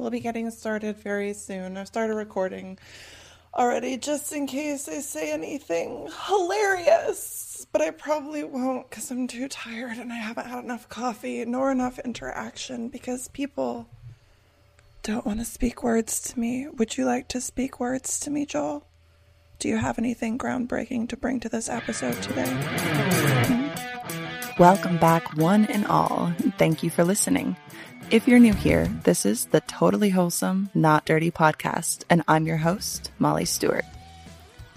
We'll be getting started very soon. I've started recording already just in case I say anything hilarious. But I probably won't because I'm too tired and I haven't had enough coffee nor enough interaction because people don't want to speak words to me. Would you like to speak words to me, Joel? Do you have anything groundbreaking to bring to this episode today? Welcome back, one and all. Thank you for listening. If you're new here, this is the Totally Wholesome, Not Dirty podcast, and I'm your host, Molly Stewart.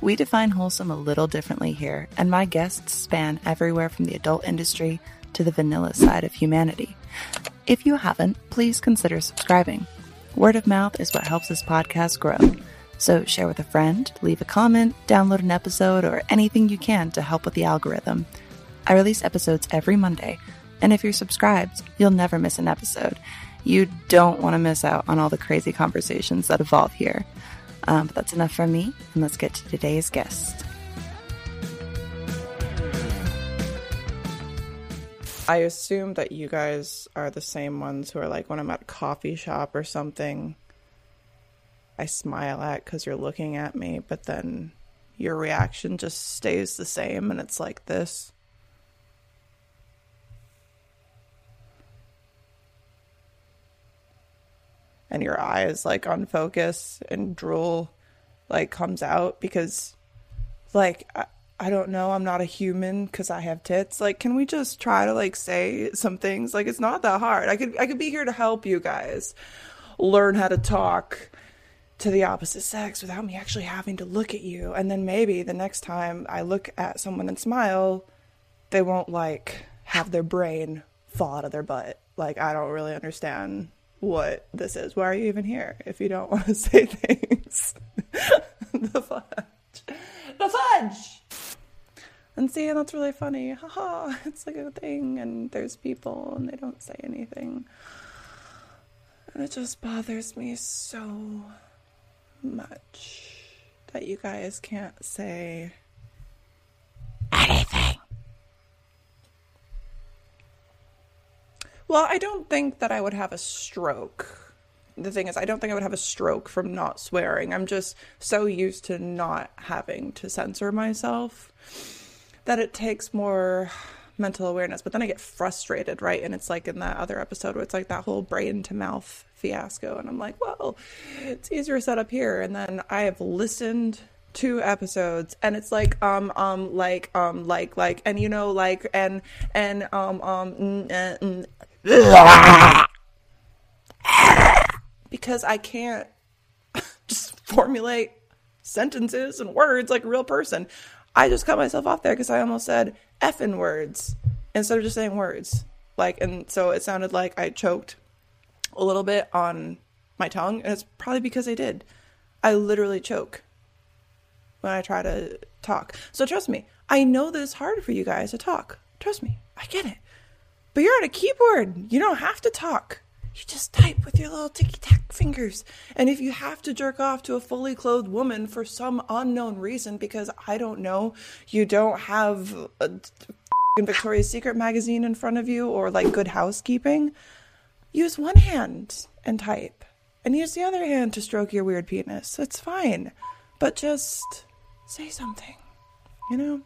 We define wholesome a little differently here, and my guests span everywhere from the adult industry to the vanilla side of humanity. If you haven't, please consider subscribing. Word of mouth is what helps this podcast grow. So share with a friend, leave a comment, download an episode, or anything you can to help with the algorithm. I release episodes every Monday, and if you're subscribed, you'll never miss an episode. You don't want to miss out on all the crazy conversations that evolve here. Um, but that's enough from me, and let's get to today's guest. I assume that you guys are the same ones who are like when I'm at a coffee shop or something, I smile at because you're looking at me, but then your reaction just stays the same and it's like this. And your eyes like on focus and drool like comes out because like I, I don't know, I'm not a human because I have tits. Like, can we just try to like say some things? Like, it's not that hard. I could I could be here to help you guys learn how to talk to the opposite sex without me actually having to look at you. And then maybe the next time I look at someone and smile, they won't like have their brain fall out of their butt. Like, I don't really understand what this is. Why are you even here if you don't want to say things? the fudge. The fudge! And see, that's really funny. Haha, it's like a thing, and there's people, and they don't say anything. And it just bothers me so much that you guys can't say anything. Well, I don't think that I would have a stroke. The thing is, I don't think I would have a stroke from not swearing. I'm just so used to not having to censor myself that it takes more mental awareness. But then I get frustrated, right? And it's like in that other episode where it's like that whole brain to mouth fiasco. And I'm like, well, it's easier set up here. And then I have listened to episodes and it's like um um like um like like and you know like and and um um mm, mm, because I can't just formulate sentences and words like a real person. I just cut myself off there because I almost said effing words instead of just saying words. Like, and so it sounded like I choked a little bit on my tongue, and it's probably because I did. I literally choke when I try to talk. So trust me, I know that it's hard for you guys to talk. Trust me, I get it. But you're on a keyboard. You don't have to talk. You just type with your little ticky tack fingers. And if you have to jerk off to a fully clothed woman for some unknown reason, because I don't know, you don't have a Victoria's Secret magazine in front of you or like good housekeeping, use one hand and type. And use the other hand to stroke your weird penis. It's fine. But just say something. You know?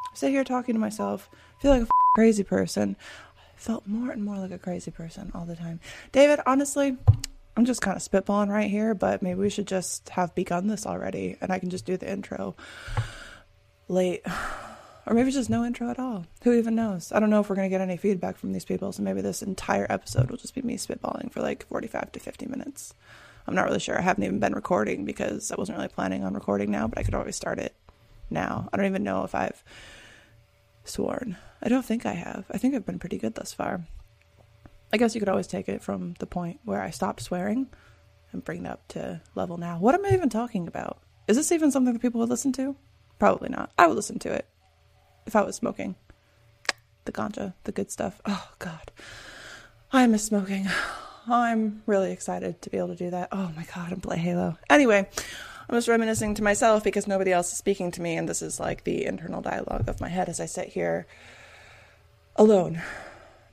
I sit here talking to myself, feel like a crazy person felt more and more like a crazy person all the time. David, honestly, I'm just kind of spitballing right here, but maybe we should just have begun this already and I can just do the intro late. Or maybe just no intro at all. Who even knows? I don't know if we're going to get any feedback from these people, so maybe this entire episode will just be me spitballing for like 45 to 50 minutes. I'm not really sure. I haven't even been recording because I wasn't really planning on recording now, but I could always start it now. I don't even know if I've sworn. I don't think I have. I think I've been pretty good thus far. I guess you could always take it from the point where I stopped swearing and bring it up to level now. What am I even talking about? Is this even something that people would listen to? Probably not. I would listen to it if I was smoking. The ganja, the good stuff. Oh, God. I miss smoking. I'm really excited to be able to do that. Oh, my God, and play Halo. Anyway, I'm just reminiscing to myself because nobody else is speaking to me, and this is like the internal dialogue of my head as I sit here alone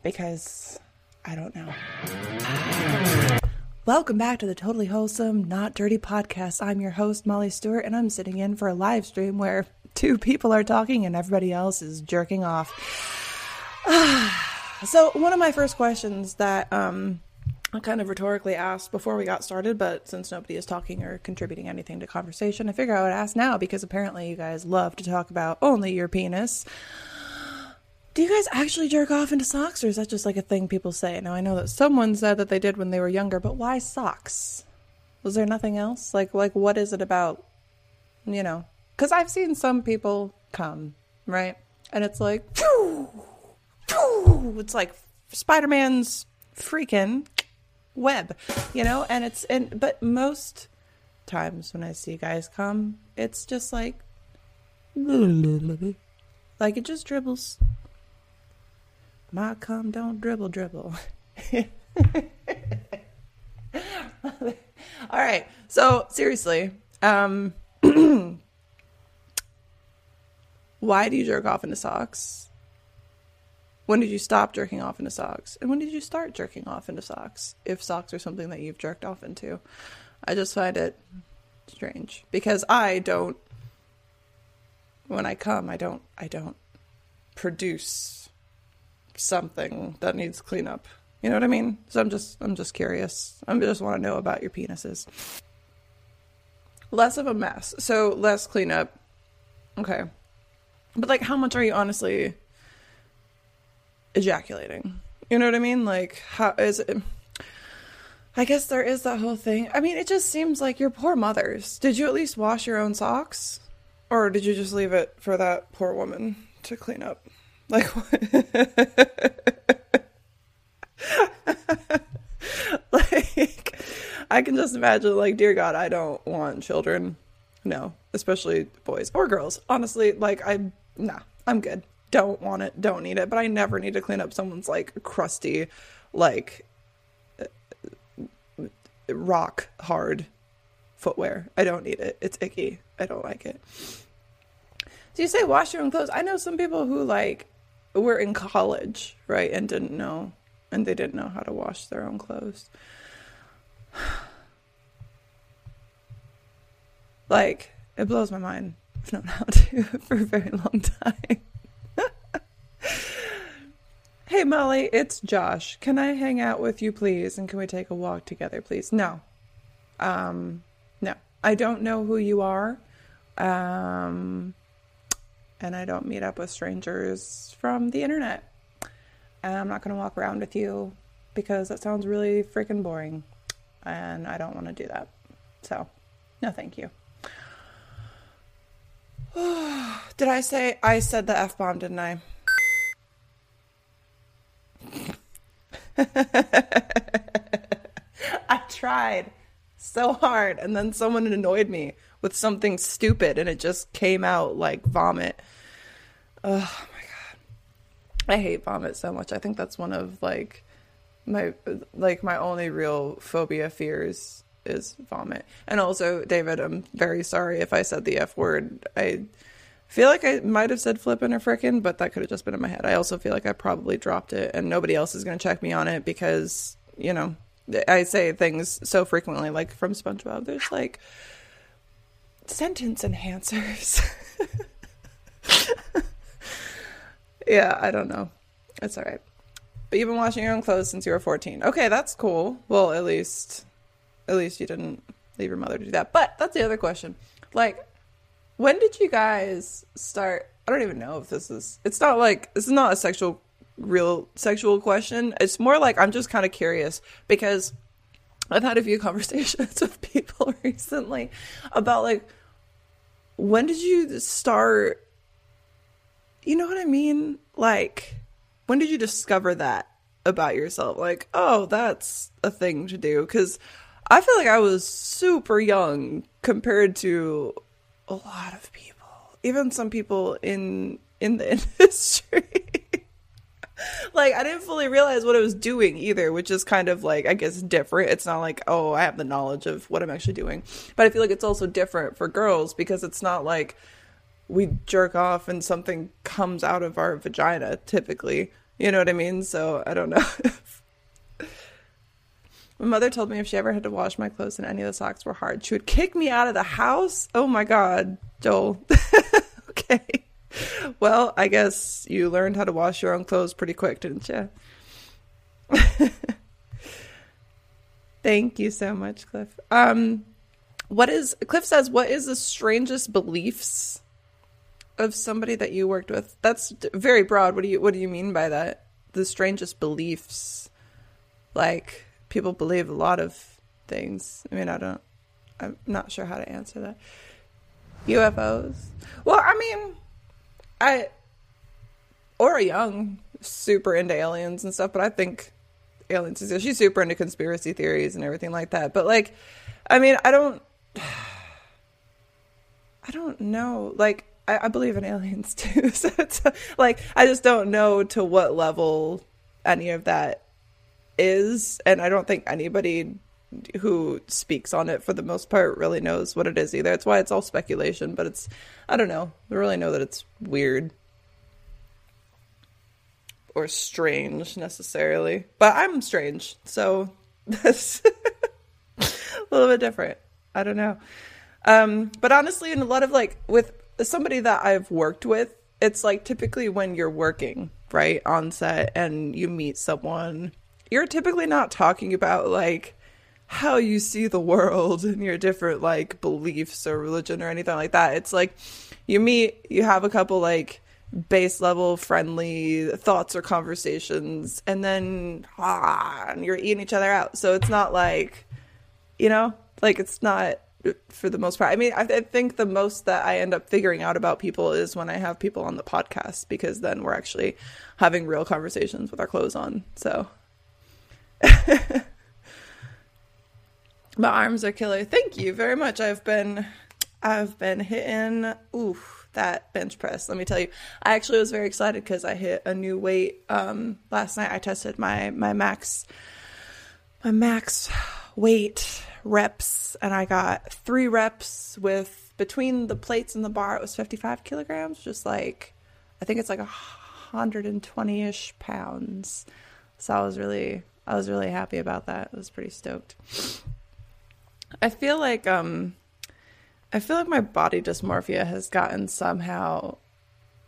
because I don't know. Welcome back to the Totally Wholesome, Not Dirty podcast. I'm your host, Molly Stewart, and I'm sitting in for a live stream where two people are talking and everybody else is jerking off. so, one of my first questions that um, I kind of rhetorically asked before we got started, but since nobody is talking or contributing anything to conversation, I figure I would ask now because apparently you guys love to talk about only your penis. Do you guys actually jerk off into socks, or is that just like a thing people say? Now I know that someone said that they did when they were younger, but why socks? Was there nothing else? Like, like what is it about? You know, because I've seen some people come right, and it's like, phew, phew, it's like Spider Man's freaking web, you know, and it's and but most times when I see guys come, it's just like, like it just dribbles my cum don't dribble dribble. All right. So seriously, um, why do you jerk off into socks? When did you stop jerking off into socks? And when did you start jerking off into socks? If socks are something that you've jerked off into, I just find it strange because I don't. When I come, I don't. I don't produce something that needs cleanup. You know what I mean? So I'm just I'm just curious. I just want to know about your penises. Less of a mess. So less cleanup. Okay. But like how much are you honestly ejaculating? You know what I mean? Like how is it I guess there is that whole thing. I mean, it just seems like your poor mothers. Did you at least wash your own socks? Or did you just leave it for that poor woman to clean up? Like, like I can just imagine, like, dear God, I don't want children. No, especially boys or girls. Honestly, like, I, nah, I'm good. Don't want it. Don't need it. But I never need to clean up someone's, like, crusty, like, rock hard footwear. I don't need it. It's icky. I don't like it. So you say wash your own clothes. I know some people who like were in college, right, and didn't know, and they didn't know how to wash their own clothes. like, it blows my mind. I've known how to for a very long time. hey, Molly, it's Josh. Can I hang out with you, please? And can we take a walk together, please? No. Um, no. I don't know who you are. Um, and I don't meet up with strangers from the internet. And I'm not going to walk around with you because that sounds really freaking boring. And I don't want to do that. So, no, thank you. Did I say I said the F bomb, didn't I? I tried so hard and then someone annoyed me with something stupid and it just came out like vomit. Oh my god. I hate vomit so much. I think that's one of like my like my only real phobia fears is vomit. And also, David, I'm very sorry if I said the F word. I feel like I might have said flippin' or frickin', but that could have just been in my head. I also feel like I probably dropped it and nobody else is going to check me on it because, you know, I say things so frequently, like from SpongeBob. There's like sentence enhancers. yeah, I don't know. It's all right. But you've been washing your own clothes since you were 14. Okay, that's cool. Well, at least at least you didn't leave your mother to do that. But that's the other question. Like when did you guys start I don't even know if this is it's not like this is not a sexual real sexual question. It's more like I'm just kind of curious because I've had a few conversations with people recently about like when did you start you know what I mean? Like when did you discover that about yourself? Like, oh, that's a thing to do cuz I feel like I was super young compared to a lot of people. Even some people in in the industry like I didn't fully realize what I was doing either, which is kind of like I guess different. It's not like oh I have the knowledge of what I'm actually doing, but I feel like it's also different for girls because it's not like we jerk off and something comes out of our vagina typically. You know what I mean? So I don't know. My mother told me if she ever had to wash my clothes and any of the socks were hard, she would kick me out of the house. Oh my God, Joel. okay. Well, I guess you learned how to wash your own clothes pretty quick, didn't you? Thank you so much, Cliff. Um, what is Cliff says? What is the strangest beliefs of somebody that you worked with? That's very broad. What do you What do you mean by that? The strangest beliefs, like people believe a lot of things. I mean, I don't. I'm not sure how to answer that. UFOs. Well, I mean, I or young super into aliens and stuff, but I think aliens exist. She's super into conspiracy theories and everything like that. But like, I mean, I don't, I don't know. Like, I, I believe in aliens too. So it's like I just don't know to what level any of that is, and I don't think anybody who speaks on it for the most part really knows what it is either. It's why it's all speculation, but it's I don't know. I really know that it's weird or strange necessarily, but I'm strange, so that's a little bit different. I don't know. Um, but honestly, in a lot of like with somebody that I've worked with, it's like typically when you're working right on set and you meet someone, you're typically not talking about like how you see the world and your different like beliefs or religion or anything like that. It's like you meet, you have a couple like base level friendly thoughts or conversations and then ah, and you're eating each other out. So it's not like you know, like it's not for the most part. I mean, I, I think the most that I end up figuring out about people is when I have people on the podcast because then we're actually having real conversations with our clothes on. So My arms are killer. Thank you very much. I've been I've been hitting oof that bench press. Let me tell you. I actually was very excited cuz I hit a new weight um last night. I tested my my max my max weight reps and I got 3 reps with between the plates and the bar it was 55 kilograms, just like I think it's like a 120ish pounds. So I was really I was really happy about that. I was pretty stoked. I feel like um I feel like my body dysmorphia has gotten somehow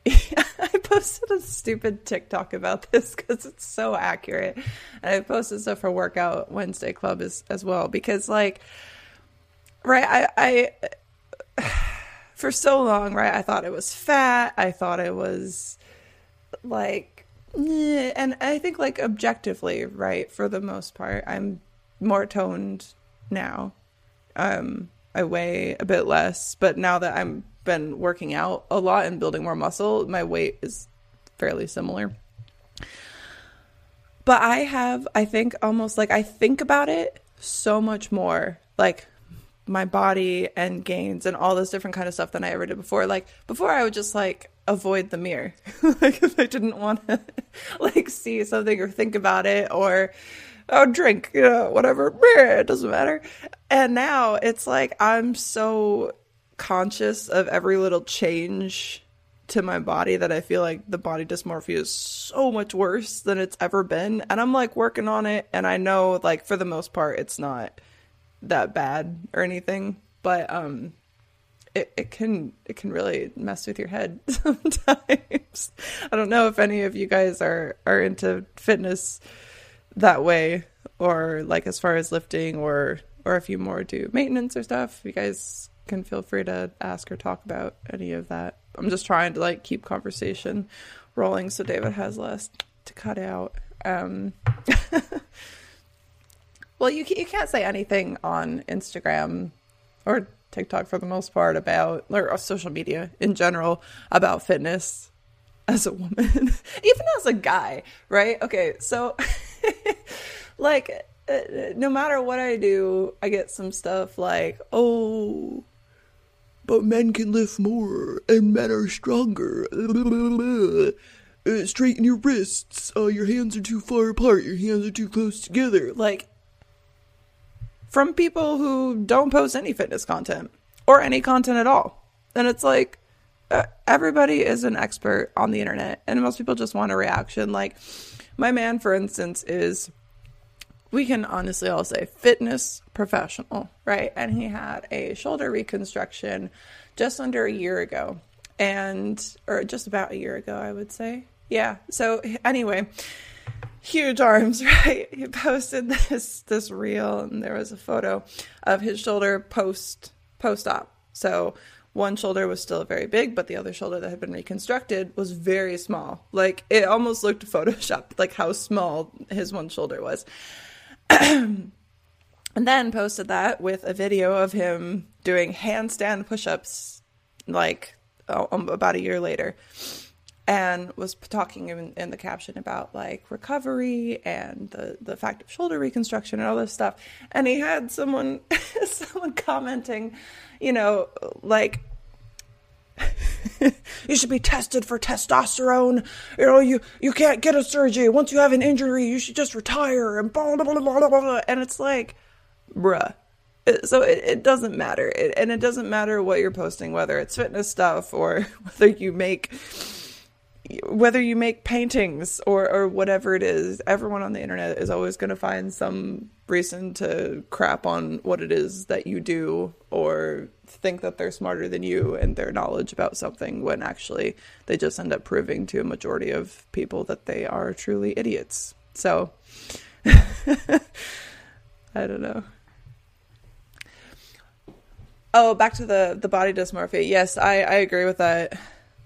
I posted a stupid TikTok about this because it's so accurate. And I posted stuff for Workout Wednesday Club as as well because like right I I for so long right I thought it was fat I thought it was like and I think like objectively right for the most part I'm more toned now um, I weigh a bit less, but now that I'm been working out a lot and building more muscle, my weight is fairly similar. But I have, I think, almost like I think about it so much more, like my body and gains and all this different kind of stuff than I ever did before. Like before, I would just like avoid the mirror, like if I didn't want to like see something or think about it or oh, drink, you know, whatever. It doesn't matter. And now it's like I'm so conscious of every little change to my body that I feel like the body dysmorphia is so much worse than it's ever been. And I'm like working on it. And I know, like, for the most part, it's not that bad or anything. But, um, it, it can it can really mess with your head sometimes. I don't know if any of you guys are are into fitness that way or like as far as lifting or or if you more do maintenance or stuff you guys can feel free to ask or talk about any of that i'm just trying to like keep conversation rolling so david has less to cut out um well you, you can't say anything on instagram or tiktok for the most part about or social media in general about fitness as a woman, even as a guy, right? Okay, so like uh, no matter what I do, I get some stuff like, "Oh, but men can lift more and men are stronger." Uh, straighten your wrists. Uh, your hands are too far apart. Your hands are too close together. Like from people who don't post any fitness content or any content at all. And it's like, uh, everybody is an expert on the internet, and most people just want a reaction. Like, my man, for instance, is we can honestly all say fitness professional, right? And he had a shoulder reconstruction just under a year ago, and or just about a year ago, I would say. Yeah. So anyway, huge arms, right? He posted this this reel, and there was a photo of his shoulder post post op. So one shoulder was still very big, but the other shoulder that had been reconstructed was very small. Like it almost looked photoshopped, like how small his one shoulder was. and then posted that with a video of him doing handstand push-ups, like um, about a year later, and was talking in, in the caption about like recovery and the the fact of shoulder reconstruction and all this stuff. And he had someone someone commenting, you know, like you should be tested for testosterone. You know, you, you can't get a surgery. Once you have an injury, you should just retire and blah, blah, blah, blah, blah. And it's like, bruh. So it, it doesn't matter. It, and it doesn't matter what you're posting, whether it's fitness stuff or whether you make whether you make paintings or, or whatever it is, everyone on the internet is always going to find some reason to crap on what it is that you do or think that they're smarter than you and their knowledge about something when actually they just end up proving to a majority of people that they are truly idiots. So, I don't know. Oh, back to the the body dysmorphia. Yes, I I agree with that.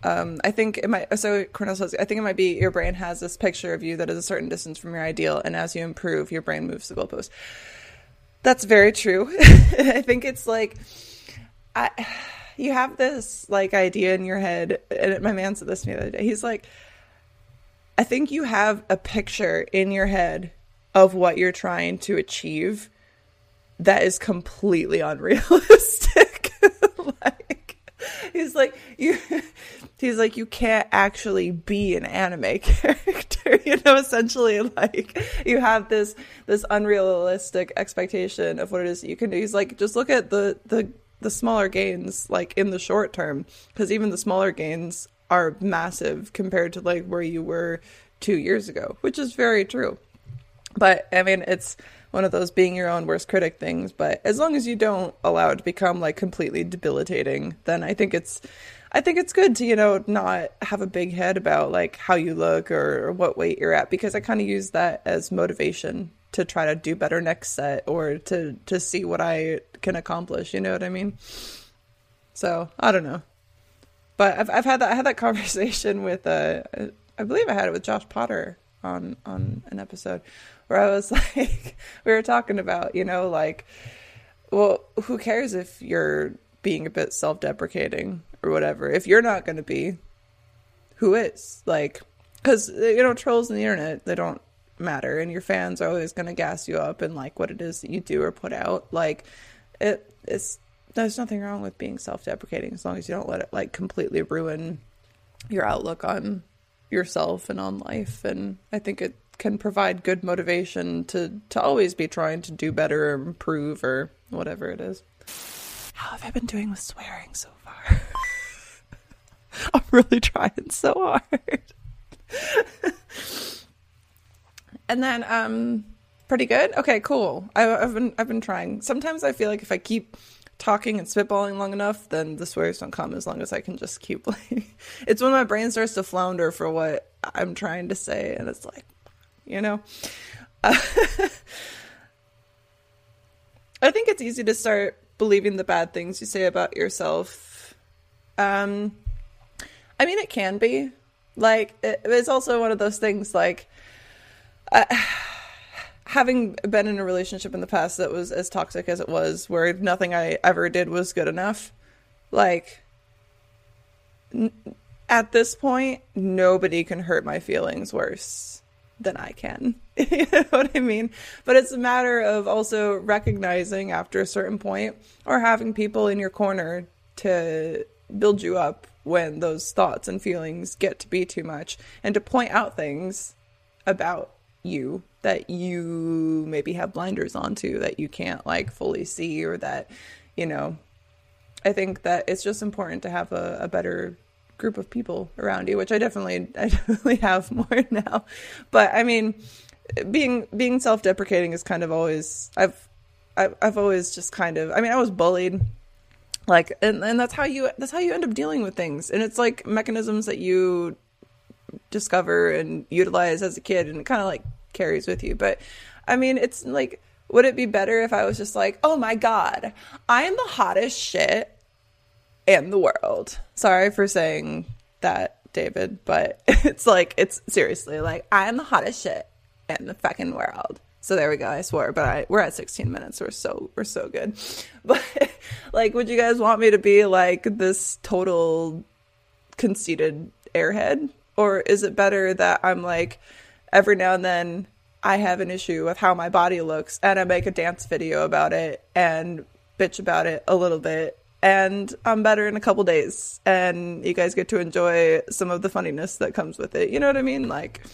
Um, I think it might. So Cornell says, I think it might be your brain has this picture of you that is a certain distance from your ideal, and as you improve, your brain moves the goalpost. That's very true. I think it's like, I, you have this like idea in your head, and my man said this to me the other day. He's like, I think you have a picture in your head of what you're trying to achieve that is completely unrealistic. like, he's like, you he's like you can't actually be an anime character you know essentially like you have this this unrealistic expectation of what it is you can do. He's like just look at the the the smaller gains like in the short term because even the smaller gains are massive compared to like where you were two years ago which is very true. But i mean it's one of those being your own worst critic things but as long as you don't allow it to become like completely debilitating then i think it's I think it's good to, you know, not have a big head about like how you look or, or what weight you're at because I kind of use that as motivation to try to do better next set or to to see what I can accomplish, you know what I mean? So, I don't know. But I've I've had that I had that conversation with uh I believe I had it with Josh Potter on on an episode where I was like we were talking about, you know, like well, who cares if you're being a bit self-deprecating or whatever. If you're not going to be, who is? Like, because, uh, you know, trolls on the internet, they don't matter. And your fans are always going to gas you up and like what it is that you do or put out. Like, it, it's, there's nothing wrong with being self deprecating as long as you don't let it like completely ruin your outlook on yourself and on life. And I think it can provide good motivation to, to always be trying to do better or improve or whatever it is. How have I been doing with swearing so far? I'm really trying so hard. and then, um, pretty good. Okay, cool. I, have been I've been trying. Sometimes I feel like if I keep talking and spitballing long enough, then the swears don't come. As long as I can just keep like, it's when my brain starts to flounder for what I'm trying to say, and it's like, you know. I think it's easy to start believing the bad things you say about yourself. Um, I mean, it can be. Like, it, it's also one of those things, like, uh, having been in a relationship in the past that was as toxic as it was, where nothing I ever did was good enough, like, n- at this point, nobody can hurt my feelings worse than I can. you know what I mean? But it's a matter of also recognizing after a certain point or having people in your corner to build you up when those thoughts and feelings get to be too much and to point out things about you that you maybe have blinders onto that you can't like fully see or that you know i think that it's just important to have a, a better group of people around you which i definitely i definitely have more now. But i mean being being self-deprecating is kind of always I've I've, I've always just kind of I mean I was bullied like and, and that's how you that's how you end up dealing with things. And it's like mechanisms that you discover and utilize as a kid and it kind of like carries with you. But I mean it's like would it be better if I was just like oh my god I am the hottest shit in the world sorry for saying that David but it's like it's seriously like I am the hottest shit in the fucking world. So there we go. I swore, but I, we're at 16 minutes. We're so we're so good. But like, would you guys want me to be like this total conceited airhead, or is it better that I'm like every now and then I have an issue with how my body looks, and I make a dance video about it and bitch about it a little bit, and I'm better in a couple days, and you guys get to enjoy some of the funniness that comes with it. You know what I mean? Like.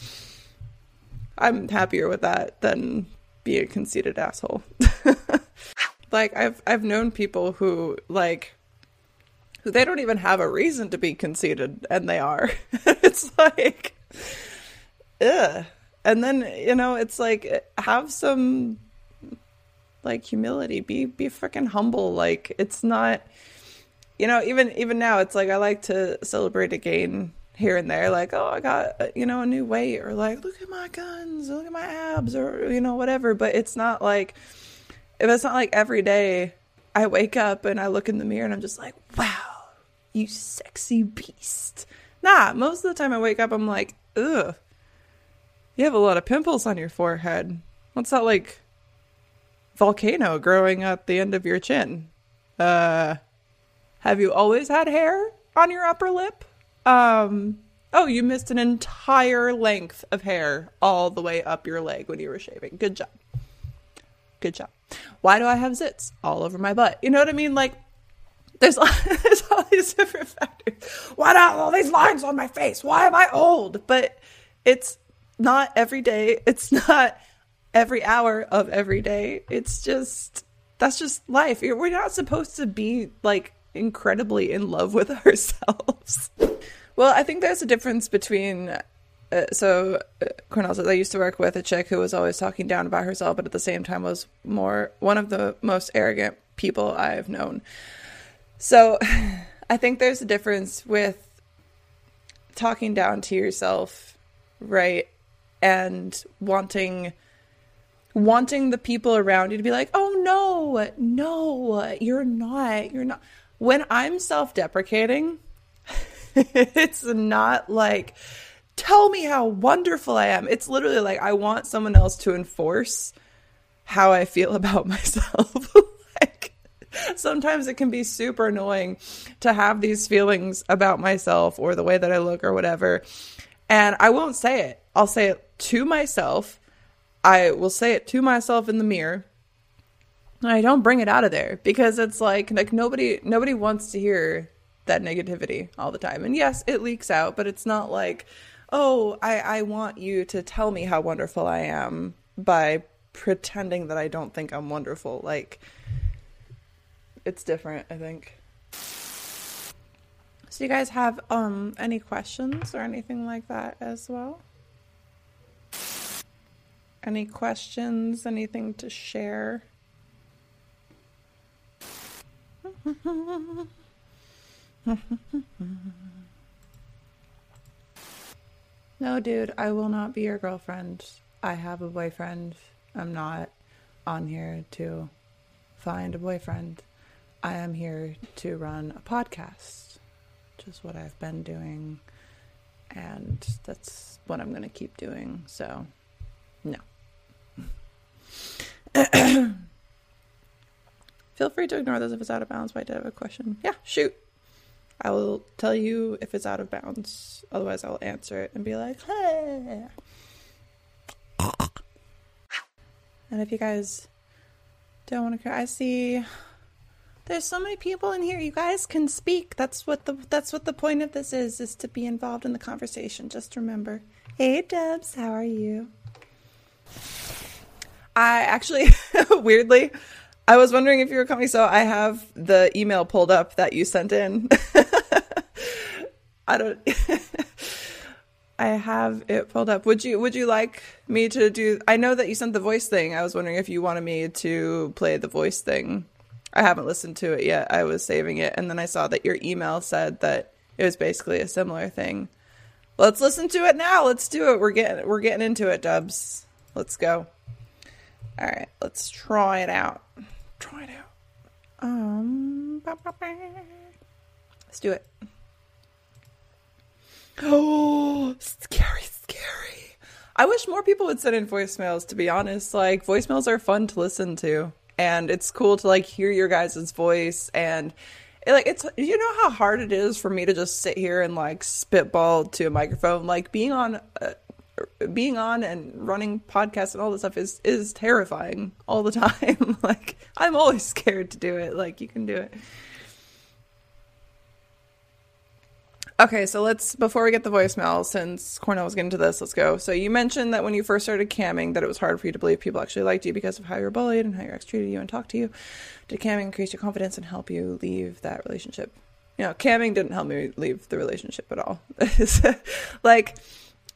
I'm happier with that than being a conceited asshole. like I've I've known people who like who they don't even have a reason to be conceited and they are. it's like ugh. And then, you know, it's like have some like humility. Be be freaking humble. Like it's not you know, even even now it's like I like to celebrate a gain here and there, like, oh, I got, uh, you know, a new weight, or like, look at my guns, look at my abs, or, you know, whatever. But it's not like, if it's not like every day I wake up and I look in the mirror and I'm just like, wow, you sexy beast. Nah, most of the time I wake up, I'm like, ugh, you have a lot of pimples on your forehead. What's that like volcano growing at the end of your chin? Uh, have you always had hair on your upper lip? Um, oh, you missed an entire length of hair all the way up your leg when you were shaving. Good job. Good job. Why do I have zits all over my butt? You know what I mean? Like, there's all, there's all these different factors. Why not all these lines on my face? Why am I old? But it's not every day. It's not every hour of every day. It's just that's just life. We're not supposed to be like incredibly in love with ourselves. Well, I think there's a difference between. Uh, so, uh, Cornell I used to work with a chick who was always talking down about herself, but at the same time was more one of the most arrogant people I've known. So, I think there's a difference with talking down to yourself, right? And wanting wanting the people around you to be like, "Oh no, no, you're not. You're not." When I'm self-deprecating, it's not like, tell me how wonderful I am. It's literally like, I want someone else to enforce how I feel about myself. like, sometimes it can be super annoying to have these feelings about myself or the way that I look or whatever. And I won't say it. I'll say it to myself. I will say it to myself in the mirror. I don't bring it out of there because it's like like nobody nobody wants to hear that negativity all the time. And yes, it leaks out, but it's not like, oh, I, I want you to tell me how wonderful I am by pretending that I don't think I'm wonderful. Like, it's different, I think. So, you guys have um any questions or anything like that as well? Any questions? Anything to share? no, dude, I will not be your girlfriend. I have a boyfriend. I'm not on here to find a boyfriend. I am here to run a podcast, which is what I've been doing, and that's what I'm going to keep doing. So, no. Feel free to ignore this if it's out of bounds, but I did have a question. Yeah, shoot. I will tell you if it's out of bounds. Otherwise, I'll answer it and be like, hey. And if you guys don't want to cry, I see there's so many people in here. You guys can speak. That's what the that's what the point of this is is to be involved in the conversation. Just remember. Hey Dubs, how are you? I actually weirdly I was wondering if you were coming, so I have the email pulled up that you sent in. I don't. I have it pulled up. Would you Would you like me to do? I know that you sent the voice thing. I was wondering if you wanted me to play the voice thing. I haven't listened to it yet. I was saving it, and then I saw that your email said that it was basically a similar thing. Let's listen to it now. Let's do it. We're getting we're getting into it, Dubs. Let's go. All right, let's try it out. Try it out. Um, let's do it. Oh, scary, scary. I wish more people would send in voicemails, to be honest. Like, voicemails are fun to listen to, and it's cool to, like, hear your guys' voice. And, it, like, it's, you know how hard it is for me to just sit here and, like, spitball to a microphone? Like, being on, being on and running podcasts and all this stuff is, is terrifying all the time. like, I'm always scared to do it. Like, you can do it. Okay, so let's before we get the voicemail, since Cornell was getting to this, let's go. So you mentioned that when you first started camming, that it was hard for you to believe people actually liked you because of how you were bullied and how your ex treated you and talked to you. Did camming increase your confidence and help you leave that relationship? You know, camming didn't help me leave the relationship at all. like,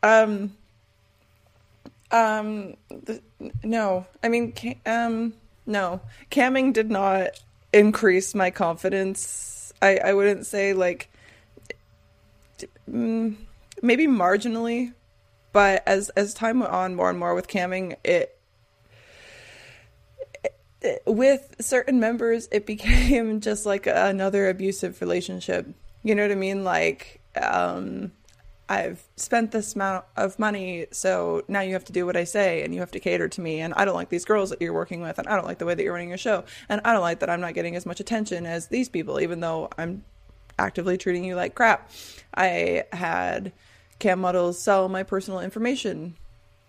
um, um, no, I mean, um, no, camming did not increase my confidence. I I wouldn't say like mm, maybe marginally, but as as time went on more and more with camming, it with certain members, it became just like another abusive relationship. You know what I mean? Like, um, I've spent this amount of money, so now you have to do what I say and you have to cater to me. And I don't like these girls that you're working with, and I don't like the way that you're running your show, and I don't like that I'm not getting as much attention as these people, even though I'm actively treating you like crap. I had cam models sell my personal information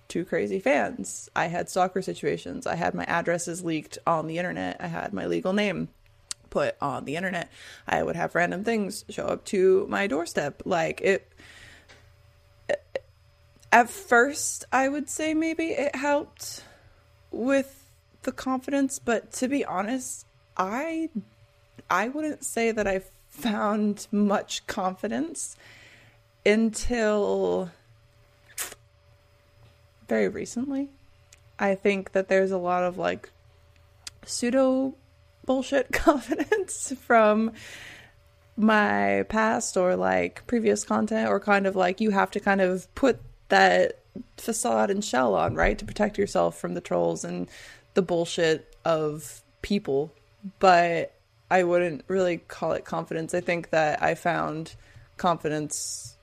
to crazy fans. I had stalker situations. I had my addresses leaked on the internet. I had my legal name put on the internet. I would have random things show up to my doorstep. Like it at first I would say maybe it helped with the confidence, but to be honest, I I wouldn't say that I found much confidence until very recently. I think that there's a lot of like pseudo bullshit confidence from my past or like previous content, or kind of like you have to kind of put that facade and shell on, right, to protect yourself from the trolls and the bullshit of people. But I wouldn't really call it confidence. I think that I found confidence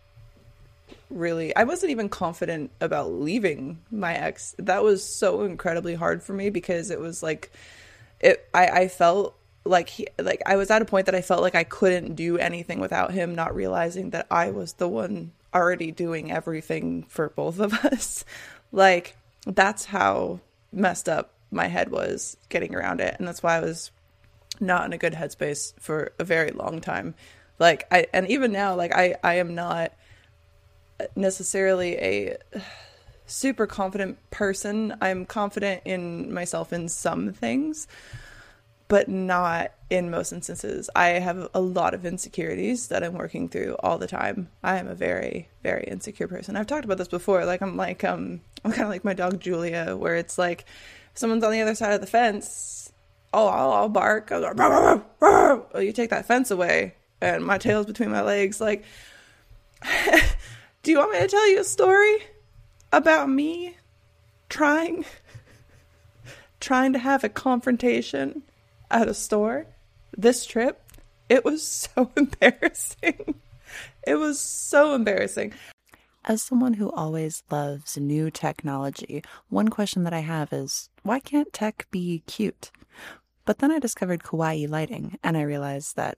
really I wasn't even confident about leaving my ex. That was so incredibly hard for me because it was like it I, I felt like he like I was at a point that I felt like I couldn't do anything without him, not realizing that I was the one already doing everything for both of us. like that's how messed up my head was getting around it. And that's why I was not in a good headspace for a very long time. Like I and even now like I I am not necessarily a super confident person. I'm confident in myself in some things, but not in most instances. I have a lot of insecurities that I'm working through all the time. I am a very, very insecure person. I've talked about this before. Like I'm like um I'm kind of like my dog Julia, where it's like someone's on the other side of the fence oh, I'll, I'll bark. I'll go, you take that fence away, and my tail's between my legs. Like, do you want me to tell you a story about me trying, trying to have a confrontation at a store this trip? It was so embarrassing. It was so embarrassing. As someone who always loves new technology, one question that I have is why can't tech be cute? But then I discovered kawaii lighting and I realized that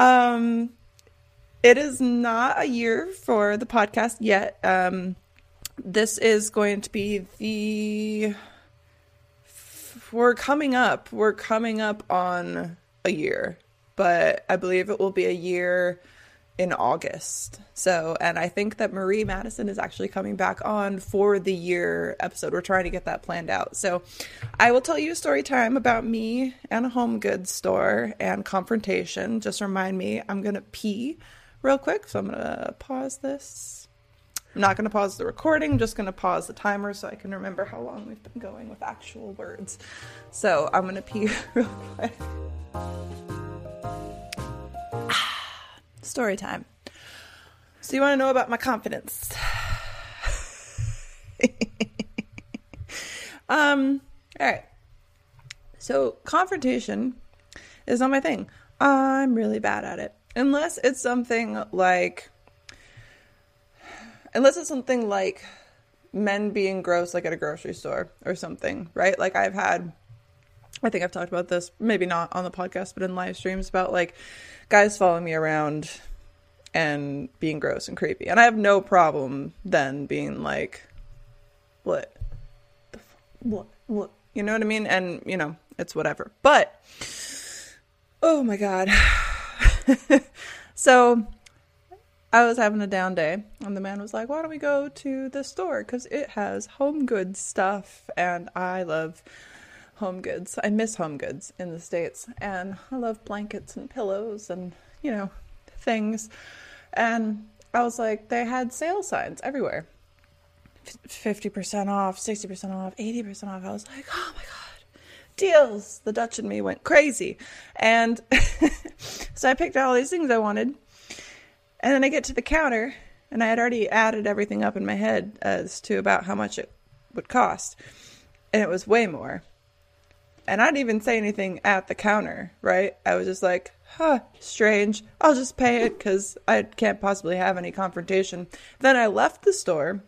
Um it is not a year for the podcast yet. Um, this is going to be the. We're coming up. We're coming up on a year, but I believe it will be a year in August. So, and I think that Marie Madison is actually coming back on for the year episode. We're trying to get that planned out. So, I will tell you a story time about me and a home goods store and confrontation. Just remind me, I'm going to pee real quick. So, I'm going to pause this. I'm not going to pause the recording, I'm just going to pause the timer so I can remember how long we've been going with actual words. So, I'm going to pee real quick. Story time. So, you want to know about my confidence? um, all right. So, confrontation is not my thing. I'm really bad at it. Unless it's something like, unless it's something like men being gross, like at a grocery store or something, right? Like, I've had, I think I've talked about this, maybe not on the podcast, but in live streams about like guys following me around and being gross and creepy. And I have no problem then being like, what? F- what? What? You know what I mean? And, you know, it's whatever. But, oh my God. so I was having a down day, and the man was like, why don't we go to the store? Because it has home goods stuff, and I love home goods. I miss home goods in the States, and I love blankets and pillows and, you know, things. And I was like, they had sale signs everywhere 50% off, 60% off, 80% off. I was like, oh my God, deals. The Dutch and me went crazy. And so I picked out all these things I wanted. And then I get to the counter, and I had already added everything up in my head as to about how much it would cost. And it was way more. And I didn't even say anything at the counter, right? I was just like, huh, strange. I'll just pay it because I can't possibly have any confrontation. Then I left the store,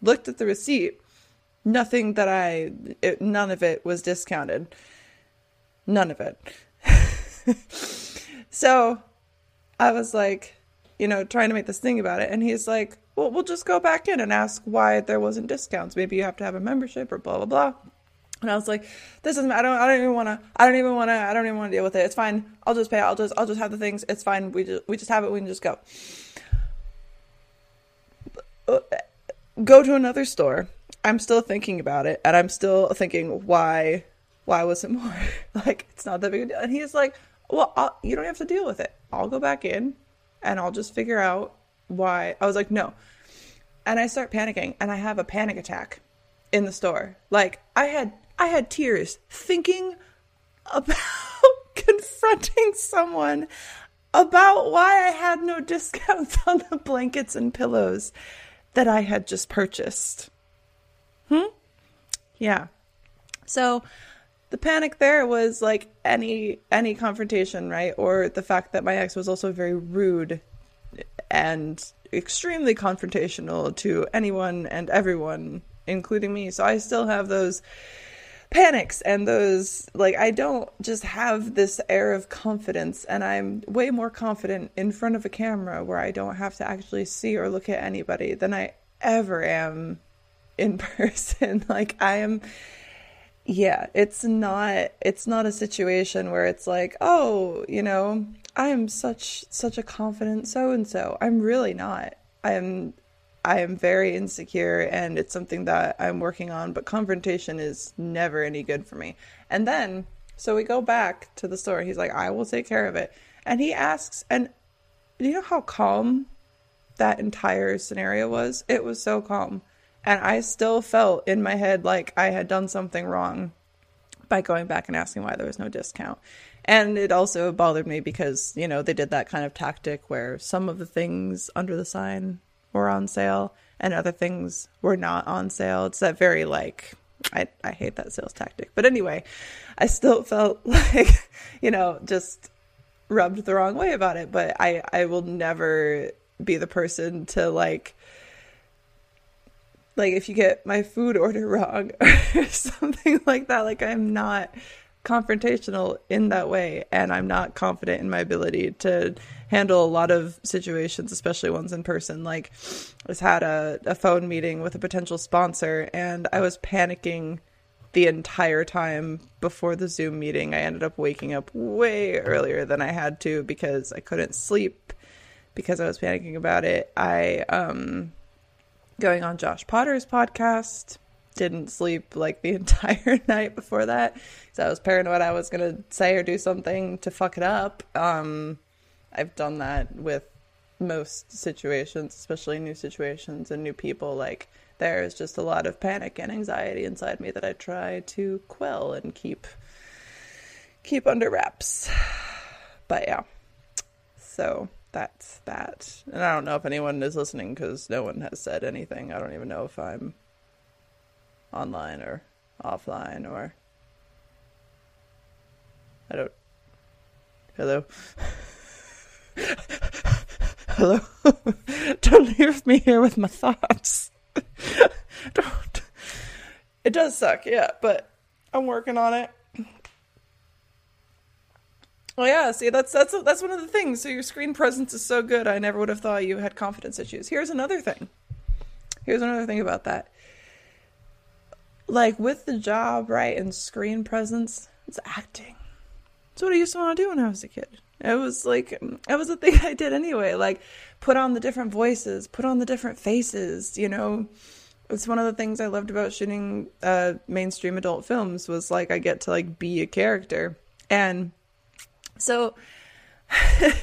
looked at the receipt. Nothing that I, it, none of it was discounted. None of it. so I was like, you know, trying to make this thing about it. And he's like, well, we'll just go back in and ask why there wasn't discounts. Maybe you have to have a membership or blah, blah, blah. And I was like, this doesn't I don't I don't even want to I don't even want to I don't even want to deal with it. It's fine. I'll just pay. I'll just I'll just have the things. It's fine. We just we just have it. We can just go. Go to another store. I'm still thinking about it and I'm still thinking why why was it more? like it's not that big a deal. And he's like, "Well, I'll, you don't have to deal with it. I'll go back in and I'll just figure out why." I was like, "No." And I start panicking and I have a panic attack in the store. Like I had I had tears thinking about confronting someone about why I had no discounts on the blankets and pillows that I had just purchased. Hmm? Yeah. So the panic there was like any any confrontation, right? Or the fact that my ex was also very rude and extremely confrontational to anyone and everyone, including me. So I still have those panics and those like I don't just have this air of confidence and I'm way more confident in front of a camera where I don't have to actually see or look at anybody than I ever am in person. Like I am yeah it's not it's not a situation where it's like oh you know I am such such a confident so and so I'm really not. I am I am very insecure and it's something that I'm working on, but confrontation is never any good for me. And then, so we go back to the store. He's like, I will take care of it. And he asks, and do you know how calm that entire scenario was? It was so calm. And I still felt in my head like I had done something wrong by going back and asking why there was no discount. And it also bothered me because, you know, they did that kind of tactic where some of the things under the sign were on sale and other things were not on sale. It's that very like I, I hate that sales tactic. But anyway, I still felt like, you know, just rubbed the wrong way about it. But I, I will never be the person to like like if you get my food order wrong or something like that, like I'm not confrontational in that way and I'm not confident in my ability to handle a lot of situations, especially ones in person. Like I was had a, a phone meeting with a potential sponsor and I was panicking the entire time before the Zoom meeting. I ended up waking up way earlier than I had to because I couldn't sleep because I was panicking about it. I um going on Josh Potter's podcast didn't sleep like the entire night before that because I was paranoid I was gonna say or do something to fuck it up. Um, I've done that with most situations, especially new situations and new people. Like there's just a lot of panic and anxiety inside me that I try to quell and keep keep under wraps. But yeah, so that's that. And I don't know if anyone is listening because no one has said anything. I don't even know if I'm online or offline or I don't. Hello. Hello. don't leave me here with my thoughts. don't. It does suck, yeah, but I'm working on it. Well, yeah. See, that's that's that's one of the things. So your screen presence is so good. I never would have thought you had confidence issues. Here's another thing. Here's another thing about that like with the job, right, and screen presence, it's acting. It's what I used to want to do when I was a kid. It was like it was a thing I did anyway. Like put on the different voices, put on the different faces. You know, it's one of the things I loved about shooting uh, mainstream adult films was like I get to like be a character, and so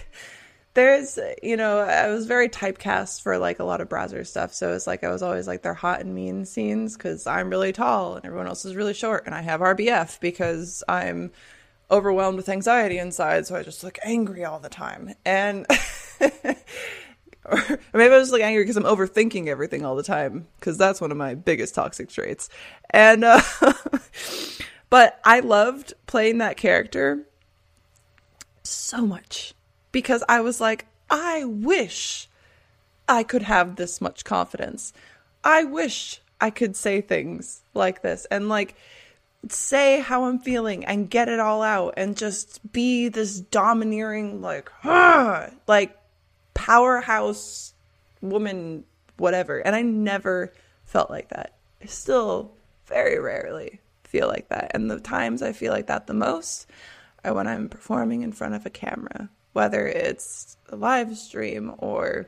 there's you know i was very typecast for like a lot of Brazzers stuff so it's like i was always like their hot and mean scenes because i'm really tall and everyone else is really short and i have rbf because i'm overwhelmed with anxiety inside so i just look angry all the time. And or maybe i was like angry because i'm overthinking everything all the time because that's one of my biggest toxic traits. And uh but i loved playing that character so much because I was like, I wish I could have this much confidence. I wish I could say things like this and like say how I'm feeling and get it all out and just be this domineering like like powerhouse woman whatever. And I never felt like that. I still very rarely feel like that. And the times I feel like that the most are when I'm performing in front of a camera whether it's a live stream or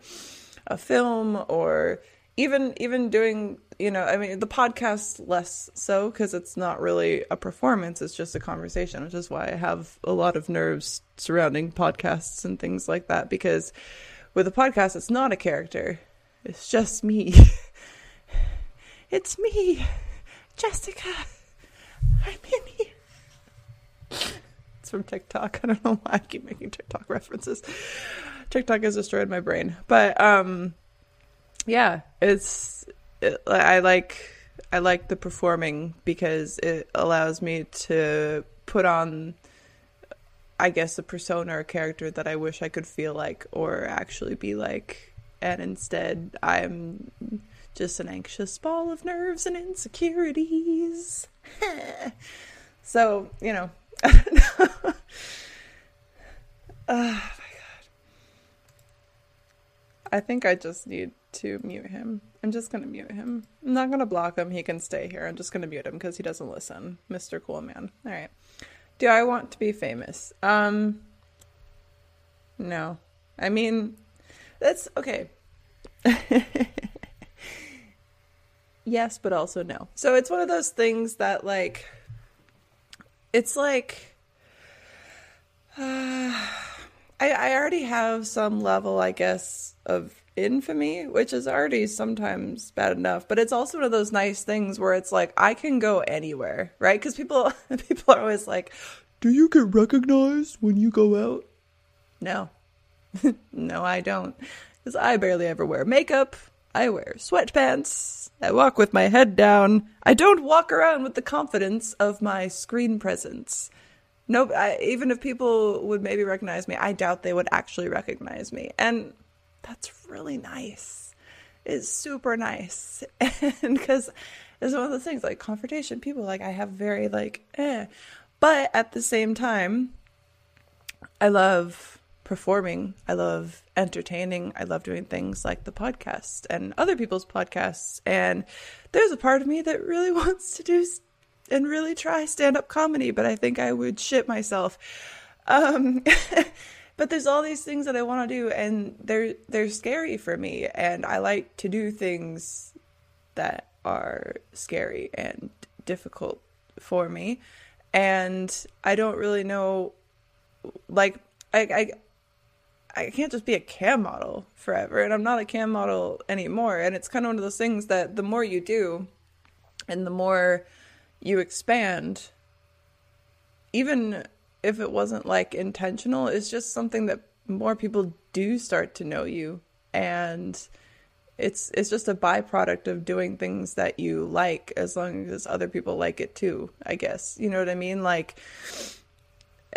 a film or even even doing you know i mean the podcast less so because it's not really a performance it's just a conversation which is why i have a lot of nerves surrounding podcasts and things like that because with a podcast it's not a character. It's just me. It's me jessica. I'm in here it's from TikTok. I don't know why I keep making TikTok references. TikTok has destroyed my brain. But um yeah, it's it, I like I like the performing because it allows me to put on I guess a persona or character that I wish I could feel like or actually be like and instead I'm just an anxious ball of nerves and insecurities. so, you know, oh my god. I think I just need to mute him. I'm just gonna mute him. I'm not gonna block him. He can stay here. I'm just gonna mute him because he doesn't listen. Mr. Cool Man. All right. Do I want to be famous? Um. No. I mean, that's okay. yes, but also no. So it's one of those things that like it's like uh, I, I already have some level, I guess, of infamy, which is already sometimes bad enough. But it's also one of those nice things where it's like I can go anywhere, right? Because people people are always like, "Do you get recognized when you go out?" No, no, I don't, because I barely ever wear makeup. I wear sweatpants. I walk with my head down. I don't walk around with the confidence of my screen presence. No, I, even if people would maybe recognize me, I doubt they would actually recognize me. And that's really nice. It's super nice. and because it's one of those things like confrontation, people like I have very like eh. But at the same time, I love performing. I love entertaining. I love doing things like the podcast and other people's podcasts. And there's a part of me that really wants to do and really try stand up comedy, but I think I would shit myself. Um, but there's all these things that I want to do, and they're they're scary for me. And I like to do things that are scary and difficult for me. And I don't really know, like I, I I can't just be a cam model forever, and I'm not a cam model anymore. And it's kind of one of those things that the more you do, and the more you expand, even if it wasn't like intentional, it's just something that more people do start to know you, and it's it's just a byproduct of doing things that you like, as long as other people like it too. I guess you know what I mean, like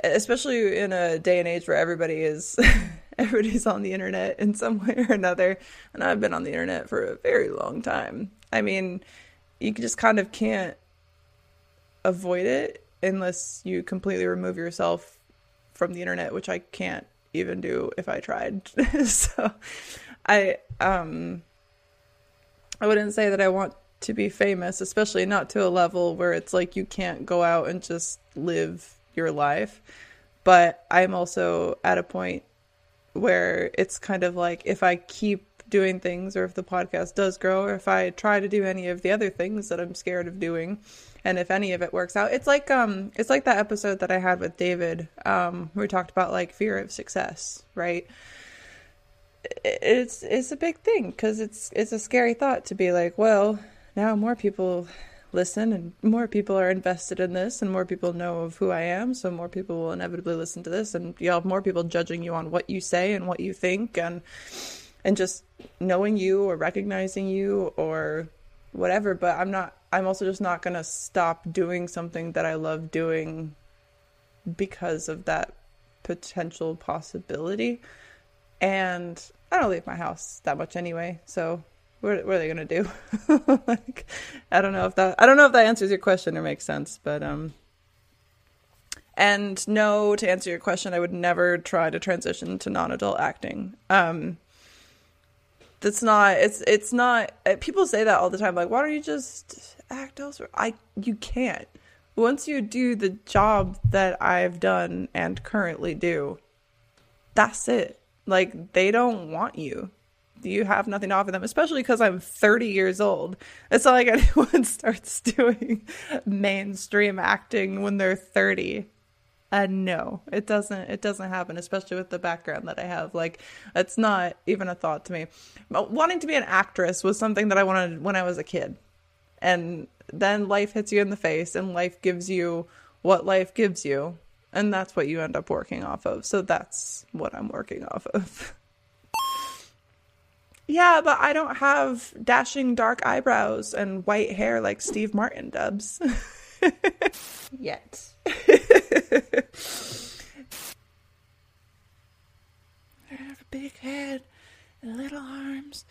especially in a day and age where everybody is everybody's on the internet in some way or another and i've been on the internet for a very long time i mean you just kind of can't avoid it unless you completely remove yourself from the internet which i can't even do if i tried so i um i wouldn't say that i want to be famous especially not to a level where it's like you can't go out and just live your life. But I'm also at a point where it's kind of like if I keep doing things or if the podcast does grow or if I try to do any of the other things that I'm scared of doing and if any of it works out it's like um it's like that episode that I had with David um where we talked about like fear of success right? It's it's a big thing cuz it's it's a scary thought to be like well now more people listen and more people are invested in this and more people know of who I am so more people will inevitably listen to this and you'll have more people judging you on what you say and what you think and and just knowing you or recognizing you or whatever but I'm not I'm also just not going to stop doing something that I love doing because of that potential possibility. And I don't leave my house that much anyway so what, what are they gonna do? like, I don't know if that I don't know if that answers your question or makes sense, but um. And no, to answer your question, I would never try to transition to non-adult acting. Um, that's not. It's it's not. Uh, people say that all the time. Like, why don't you just act elsewhere? I you can't. Once you do the job that I've done and currently do, that's it. Like they don't want you you have nothing to offer them, especially because I'm 30 years old. It's not like anyone starts doing mainstream acting when they're 30. And no, it doesn't. It doesn't happen, especially with the background that I have. Like, it's not even a thought to me. But wanting to be an actress was something that I wanted when I was a kid, and then life hits you in the face, and life gives you what life gives you, and that's what you end up working off of. So that's what I'm working off of. Yeah, but I don't have dashing dark eyebrows and white hair like Steve Martin dubs. Yet. I have a big head and little arms.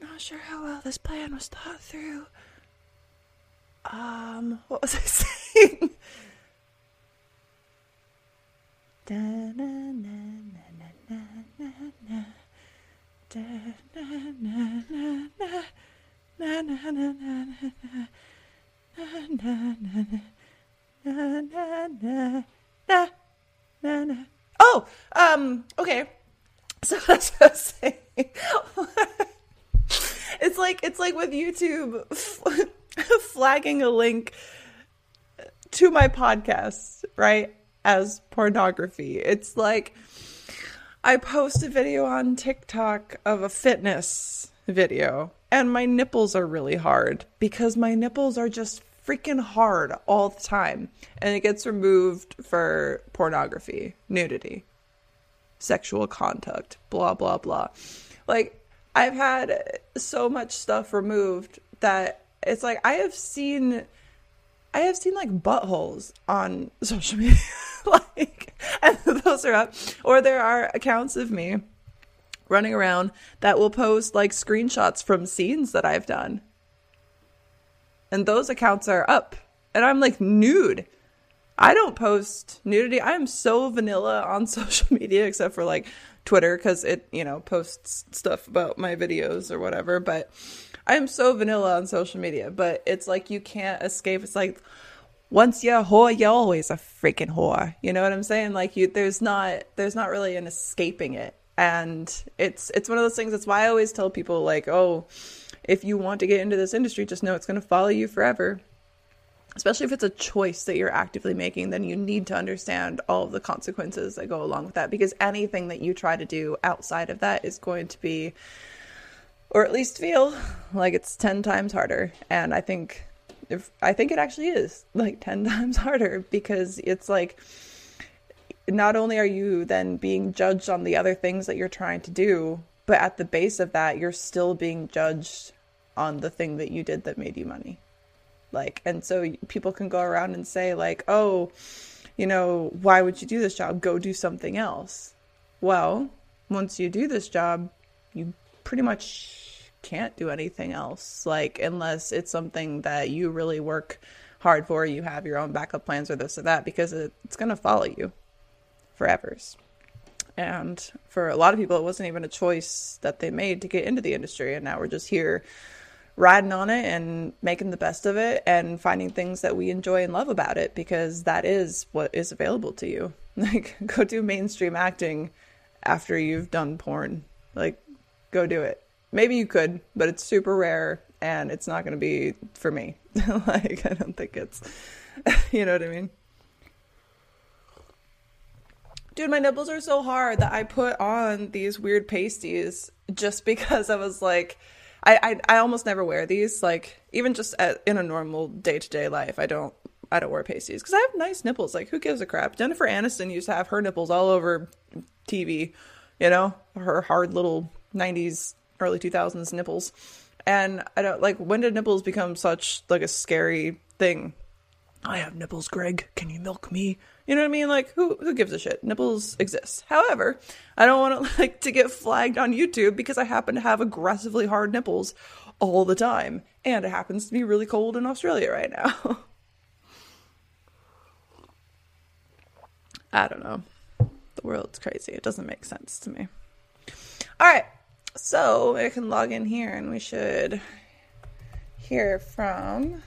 I'm Not sure how well this plan was thought through. Um, what was I saying? da, na, na, na, Oh, um, okay. So that's what I was saying. it's like it's like with YouTube flagging a link to my podcast, right? As pornography. It's like I post a video on TikTok of a fitness video, and my nipples are really hard because my nipples are just freaking hard all the time. And it gets removed for pornography, nudity, sexual conduct, blah, blah, blah. Like, I've had so much stuff removed that it's like I have seen I have seen like buttholes on social media. like, and those are up. Or there are accounts of me running around that will post like screenshots from scenes that I've done. And those accounts are up. And I'm like nude. I don't post nudity. I am so vanilla on social media except for like Twitter because it, you know, posts stuff about my videos or whatever. But I am so vanilla on social media. But it's like you can't escape. It's like once you're a whore, you're always a freaking whore. You know what I'm saying? Like you, there's not, there's not really an escaping it. And it's, it's one of those things. That's why I always tell people like, oh, if you want to get into this industry, just know it's going to follow you forever especially if it's a choice that you're actively making, then you need to understand all of the consequences that go along with that because anything that you try to do outside of that is going to be, or at least feel like it's 10 times harder. And I think, if I think it actually is like 10 times harder because it's like, not only are you then being judged on the other things that you're trying to do, but at the base of that, you're still being judged on the thing that you did that made you money. Like and so people can go around and say like oh you know why would you do this job? Go do something else. Well once you do this job you pretty much can't do anything else like unless it's something that you really work hard for you have your own backup plans or this or that because it, it's going to follow you forever and for a lot of people it wasn't even a choice that they made to get into the industry and now we're just here riding on it and making the best of it and finding things that we enjoy and love about it because that is what is available to you. Like, go do mainstream acting after you've done porn. Like, go do it. Maybe you could, but it's super rare and it's not going to be for me. like, I don't think it's, you know what I mean? Dude, my nipples are so hard that I put on these weird pasties just because I was like, I, I, I almost never wear these. Like even just at, in a normal day to day life, I don't I don't wear pasties because I have nice nipples. Like who gives a crap? Jennifer Aniston used to have her nipples all over TV. You know her hard little '90s, early 2000s nipples. And I don't like when did nipples become such like a scary thing? I have nipples, Greg. Can you milk me? You know what I mean? Like who who gives a shit? Nipples exist. However, I don't want to like to get flagged on YouTube because I happen to have aggressively hard nipples all the time and it happens to be really cold in Australia right now. I don't know. The world's crazy. It doesn't make sense to me. All right. So, I can log in here and we should hear from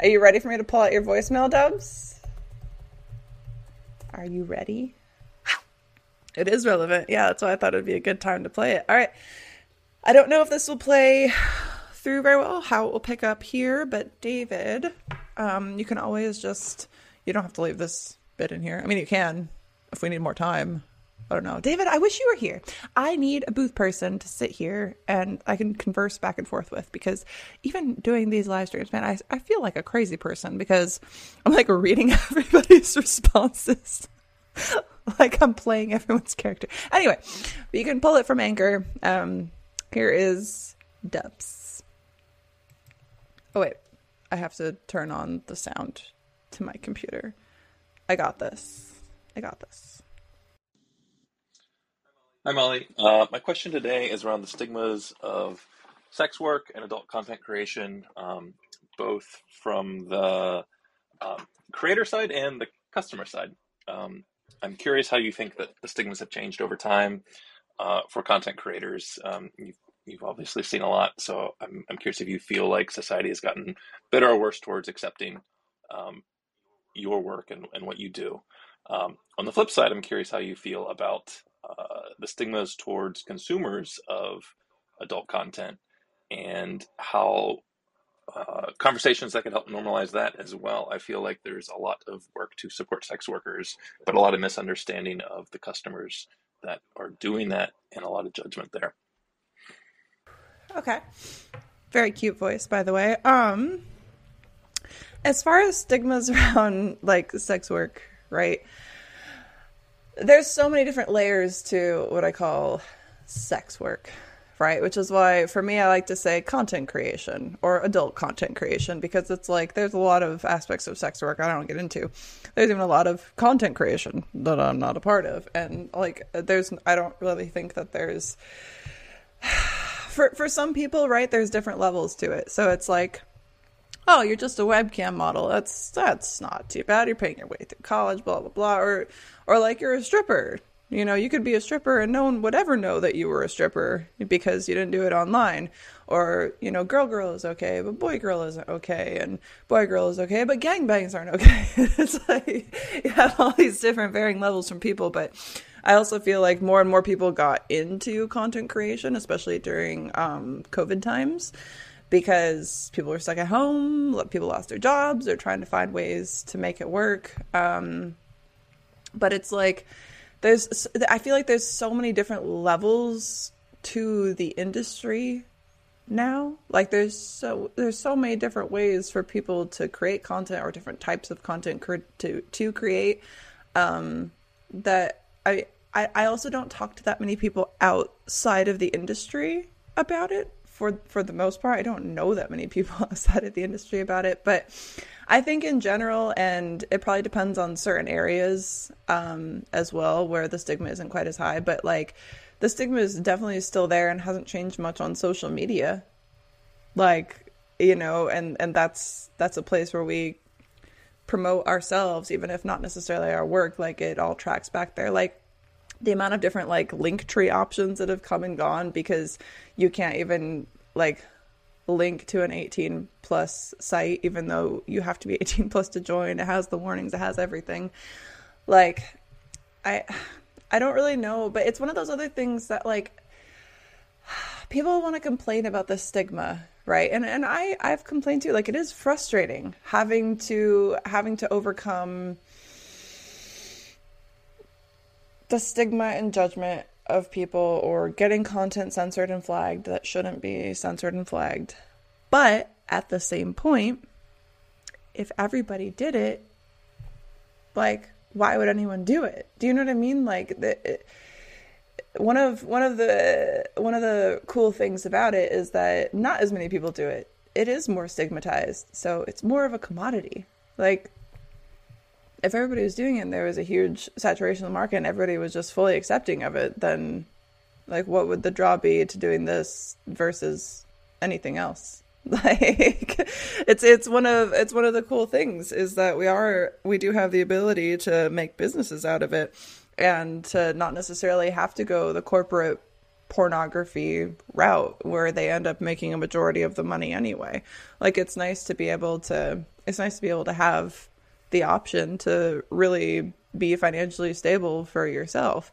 Are you ready for me to pull out your voicemail, Dubs? Are you ready? It is relevant. Yeah, that's why I thought it'd be a good time to play it. All right. I don't know if this will play through very well, how it will pick up here, but David, um, you can always just, you don't have to leave this bit in here. I mean, you can if we need more time. I don't know. David, I wish you were here. I need a booth person to sit here and I can converse back and forth with because even doing these live streams, man, I, I feel like a crazy person because I'm like reading everybody's responses. like I'm playing everyone's character. Anyway, you can pull it from Anchor. Um, here is Dubs. Oh, wait. I have to turn on the sound to my computer. I got this. I got this. Hi, Molly. Uh, my question today is around the stigmas of sex work and adult content creation, um, both from the um, creator side and the customer side. Um, I'm curious how you think that the stigmas have changed over time uh, for content creators. Um, you've, you've obviously seen a lot, so I'm, I'm curious if you feel like society has gotten better or worse towards accepting um, your work and, and what you do. Um, on the flip side, I'm curious how you feel about uh, the stigmas towards consumers of adult content and how uh, conversations that can help normalize that as well. I feel like there's a lot of work to support sex workers, but a lot of misunderstanding of the customers that are doing that and a lot of judgment there. Okay. Very cute voice, by the way. Um, as far as stigmas around like sex work, right? There's so many different layers to what I call sex work, right? Which is why for me I like to say content creation or adult content creation because it's like there's a lot of aspects of sex work I don't get into. There's even a lot of content creation that I'm not a part of and like there's I don't really think that there's for for some people, right, there's different levels to it. So it's like oh, you're just a webcam model. That's that's not too bad. You're paying your way through college, blah blah blah. Or or like you're a stripper. You know, you could be a stripper and no one would ever know that you were a stripper because you didn't do it online. Or, you know, girl girl is okay, but boy girl isn't okay, and boy girl is okay, but gangbangs aren't okay. it's like you have all these different varying levels from people, but I also feel like more and more people got into content creation, especially during um, COVID times because people were stuck at home, people lost their jobs, they're trying to find ways to make it work. Um, but it's like there's I feel like there's so many different levels to the industry now. Like there's so there's so many different ways for people to create content or different types of content to to create um, that I I also don't talk to that many people outside of the industry about it for for the most part. I don't know that many people outside of the industry about it, but I think in general, and it probably depends on certain areas um, as well, where the stigma isn't quite as high. But like, the stigma is definitely still there and hasn't changed much on social media. Like, you know, and and that's that's a place where we promote ourselves, even if not necessarily our work. Like, it all tracks back there. Like the amount of different like link tree options that have come and gone because you can't even like link to an 18 plus site even though you have to be 18 plus to join. It has the warnings it has everything. Like i i don't really know but it's one of those other things that like people want to complain about the stigma right? And and i i've complained too. Like it is frustrating having to having to overcome the stigma and judgment of people or getting content censored and flagged that shouldn't be censored and flagged. But at the same point, if everybody did it, like why would anyone do it? Do you know what I mean? Like the, one of one of the one of the cool things about it is that not as many people do it. It is more stigmatized, so it's more of a commodity. Like if everybody was doing it and there was a huge saturation of the market and everybody was just fully accepting of it, then like what would the draw be to doing this versus anything else? Like it's it's one of it's one of the cool things is that we are we do have the ability to make businesses out of it and to not necessarily have to go the corporate pornography route where they end up making a majority of the money anyway. Like it's nice to be able to it's nice to be able to have the option to really be financially stable for yourself.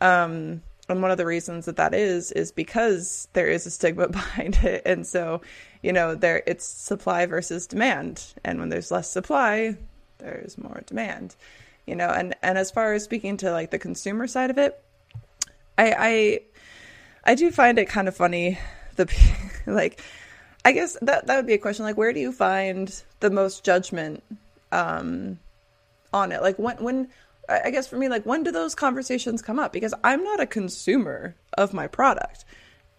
Um, and one of the reasons that that is is because there is a stigma behind it, and so you know there it's supply versus demand, and when there's less supply, there's more demand. You know, and and as far as speaking to like the consumer side of it, I I, I do find it kind of funny the like I guess that that would be a question like where do you find the most judgment um, on it. Like when when I guess for me, like when do those conversations come up? Because I'm not a consumer of my product,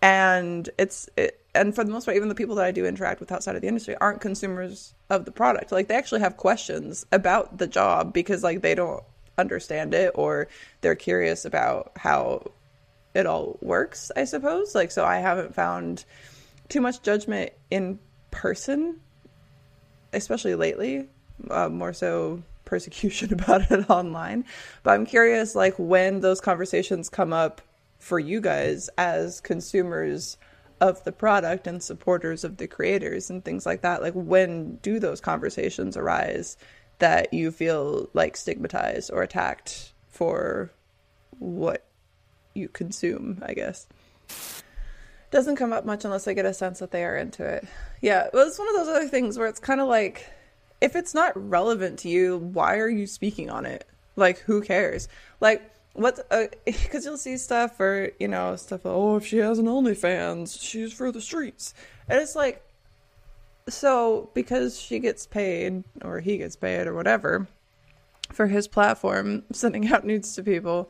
and it's it, and for the most part, even the people that I do interact with outside of the industry aren't consumers of the product. Like they actually have questions about the job because like they don't understand it or they're curious about how it all works. I suppose. Like so, I haven't found too much judgment in person, especially lately uh, more so persecution about it online. But I'm curious, like, when those conversations come up for you guys as consumers of the product and supporters of the creators and things like that. Like, when do those conversations arise that you feel like stigmatized or attacked for what you consume, I guess? Doesn't come up much unless I get a sense that they are into it. Yeah, well, it's one of those other things where it's kind of like if it's not relevant to you, why are you speaking on it? Like, who cares? Like, what? Because uh, you'll see stuff or you know stuff. Oh, if she has an OnlyFans, she's for the streets, and it's like, so because she gets paid or he gets paid or whatever for his platform, sending out nudes to people,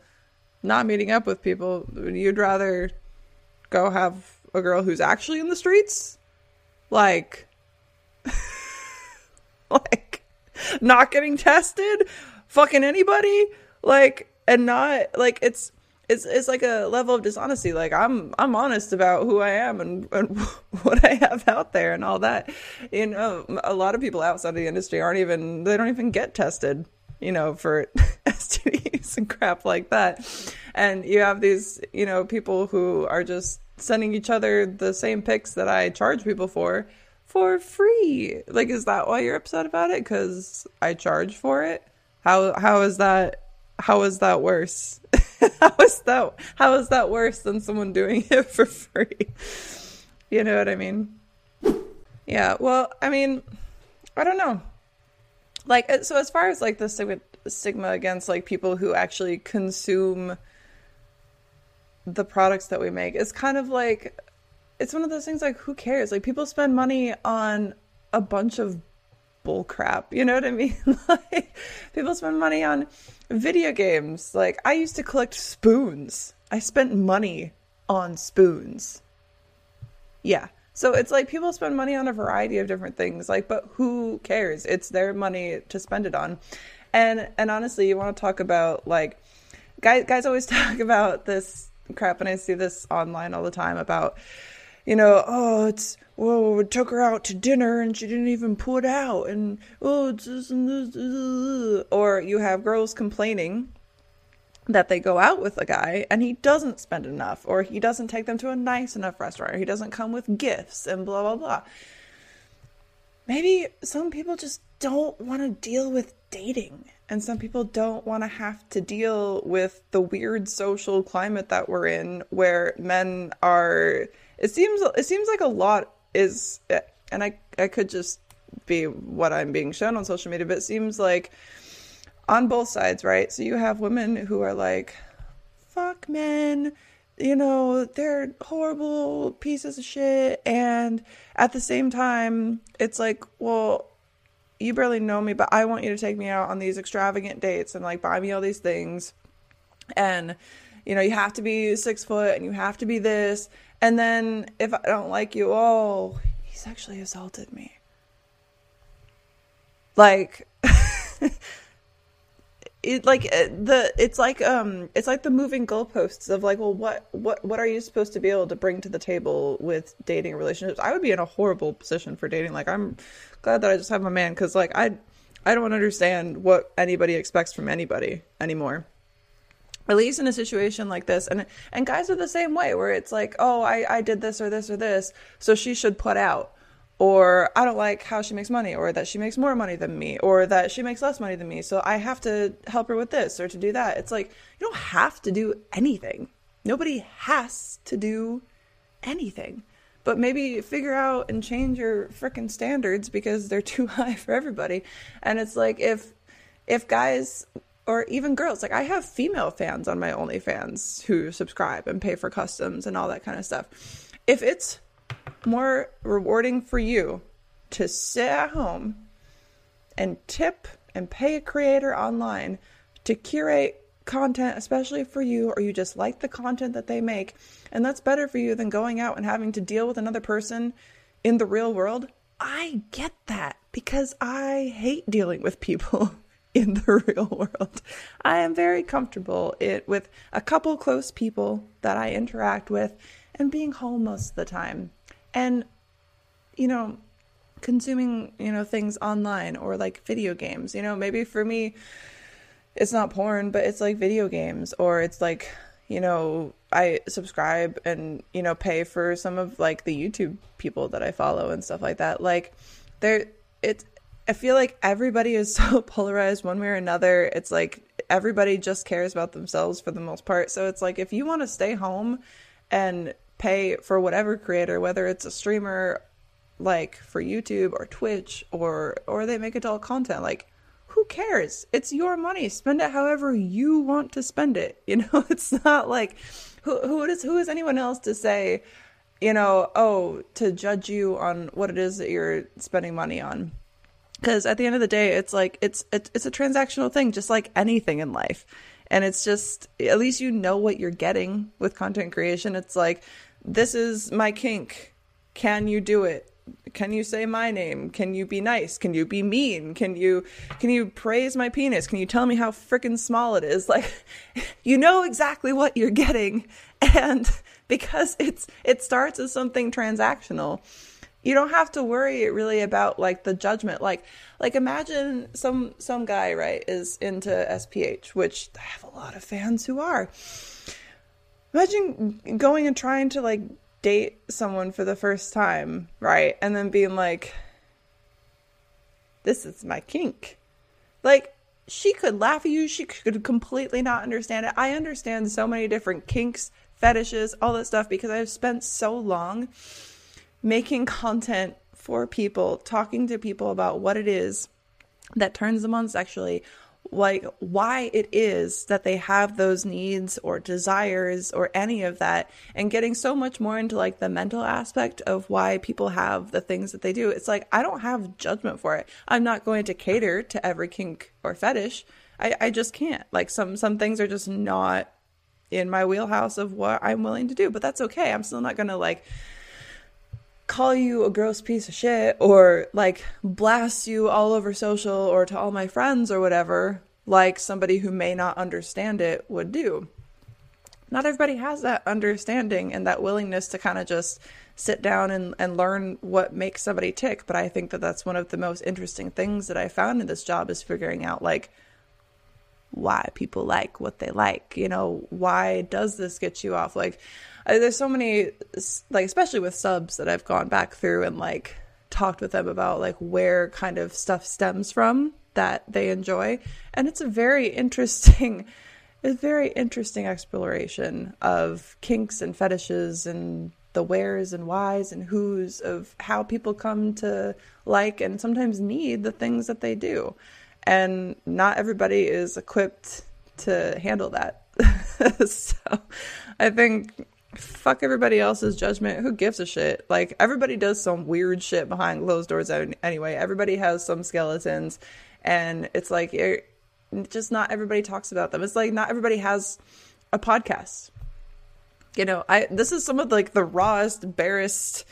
not meeting up with people, you'd rather go have a girl who's actually in the streets, like. like not getting tested, fucking anybody, like and not like it's it's it's like a level of dishonesty. Like I'm I'm honest about who I am and, and what I have out there and all that. You know, a lot of people outside of the industry aren't even they don't even get tested. You know, for STDs and crap like that. And you have these, you know, people who are just sending each other the same pics that I charge people for for free. Like, is that why you're upset about it? Because I charge for it. How how is that? How is that worse? how is that? How is that worse than someone doing it for free? You know what I mean? Yeah. Well, I mean, I don't know. Like, uh, so as far as like the stigma, stigma against like people who actually consume the products that we make, it's kind of like it's one of those things like who cares? Like people spend money on a bunch of bull crap. You know what I mean? like people spend money on video games. Like I used to collect spoons. I spent money on spoons. Yeah. So it's like people spend money on a variety of different things. Like but who cares? It's their money to spend it on. And and honestly, you want to talk about like guys guys always talk about this crap and I see this online all the time about you know, oh, it's well, we took her out to dinner and she didn't even put out, and oh, it's this and this, or you have girls complaining that they go out with a guy and he doesn't spend enough, or he doesn't take them to a nice enough restaurant, or he doesn't come with gifts, and blah blah blah. Maybe some people just don't want to deal with dating, and some people don't want to have to deal with the weird social climate that we're in, where men are it seems it seems like a lot is and I I could just be what I'm being shown on social media, but it seems like on both sides, right? So you have women who are like, fuck men, you know, they're horrible pieces of shit. And at the same time, it's like, well, you barely know me, but I want you to take me out on these extravagant dates and like buy me all these things. And, you know, you have to be six foot and you have to be this. And then if I don't like you, oh, he sexually assaulted me. Like it like uh, the it's like um it's like the moving goalposts of like well what what what are you supposed to be able to bring to the table with dating relationships? I would be in a horrible position for dating. Like i'm glad that i just have my man because like i i don't understand what anybody expects from anybody anymore at least in a situation like this. And and guys are the same way where it's like oh i i did this or this or this so she should put out. Or i don't like how she makes money or that she makes more money than me or that she makes less money than me so i have to help her with this or to do that. It's like you don't have to do anything. Nobody has to do anything. But maybe figure out and change your freaking standards because they're too high for everybody. And it's like if if guys or even girls. Like I have female fans on my OnlyFans who subscribe and pay for customs and all that kind of stuff. If it's more rewarding for you to sit at home and tip and pay a creator online to curate content, especially for you, or you just like the content that they make, and that's better for you than going out and having to deal with another person in the real world, I get that because I hate dealing with people in the real world. I am very comfortable it with a couple close people that I interact with and being home most of the time. And you know, consuming, you know, things online or like video games. You know, maybe for me it's not porn, but it's like video games or it's like, you know, I subscribe and, you know, pay for some of like the YouTube people that I follow and stuff like that. Like there it's I feel like everybody is so polarized one way or another. It's like everybody just cares about themselves for the most part. So it's like if you want to stay home and pay for whatever creator, whether it's a streamer like for YouTube or Twitch or or they make adult content, like who cares? It's your money. Spend it however you want to spend it. You know, it's not like who who is who is anyone else to say, you know, oh, to judge you on what it is that you're spending money on because at the end of the day it's like it's it's a transactional thing just like anything in life and it's just at least you know what you're getting with content creation it's like this is my kink can you do it can you say my name? Can you be nice? Can you be mean? Can you can you praise my penis? Can you tell me how freaking small it is? Like you know exactly what you're getting and because it's it starts as something transactional you don't have to worry really about like the judgment. Like like imagine some some guy right is into sph which i have a lot of fans who are. Imagine going and trying to like date someone for the first time right and then being like this is my kink. Like she could laugh at you. She could completely not understand it. I understand so many different kinks fetishes all that stuff because i've spent so long making content for people, talking to people about what it is that turns them on sexually, like why it is that they have those needs or desires or any of that and getting so much more into like the mental aspect of why people have the things that they do. It's like i don't have judgment for it. I'm not going to cater to every kink or fetish. I, I just can't. Like some some things are just not in my wheelhouse of what i'm willing to do but that's okay. I'm still not going to like call you a gross piece of shit or like blast you all over social or to all my friends or whatever, like somebody who may not understand it would do. Not everybody has that understanding and that willingness to kind of just sit down and, and learn what makes somebody tick. But I think that that's one of the most interesting things that I found in this job is figuring out like why people like what they like. You know, why does this get you off? Like, there's so many like especially with subs that I've gone back through and like talked with them about like where kind of stuff stems from that they enjoy and it's a very interesting a very interesting exploration of kinks and fetishes and the wheres and whys and whos of how people come to like and sometimes need the things that they do and not everybody is equipped to handle that so i think fuck everybody else's judgment. Who gives a shit? Like everybody does some weird shit behind closed doors anyway. Everybody has some skeletons, and it's like it, just not everybody talks about them. It's like not everybody has a podcast. You know, I this is some of like the rawest, barest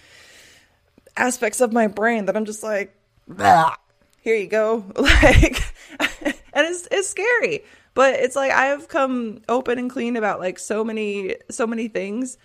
aspects of my brain that I'm just like, here you go, like, and it's it's scary. But it's like I've come open and clean about like so many so many things.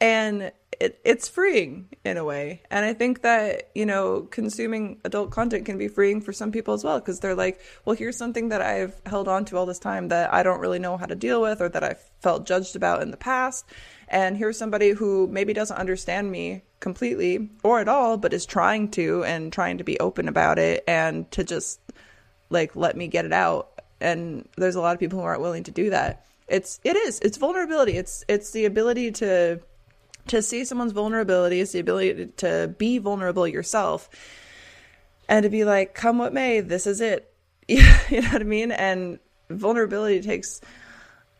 And it, it's freeing in a way. And i think that you know consuming adult content can be freeing for some people as well. Because they're like well here's something that i've held on to all this time that i don't really know how to deal with or that i felt judged about in the past and here's somebody who maybe doesn't understand me completely or at all but is trying to and trying to be open about it and to just like let me get it out. And there's a lot of people who aren't willing to do that. It's it is. It's vulnerability. It's it's the ability to to see someone's vulnerability. It's the ability to be vulnerable yourself and to be like come what may this is it. You know what i mean? And vulnerability takes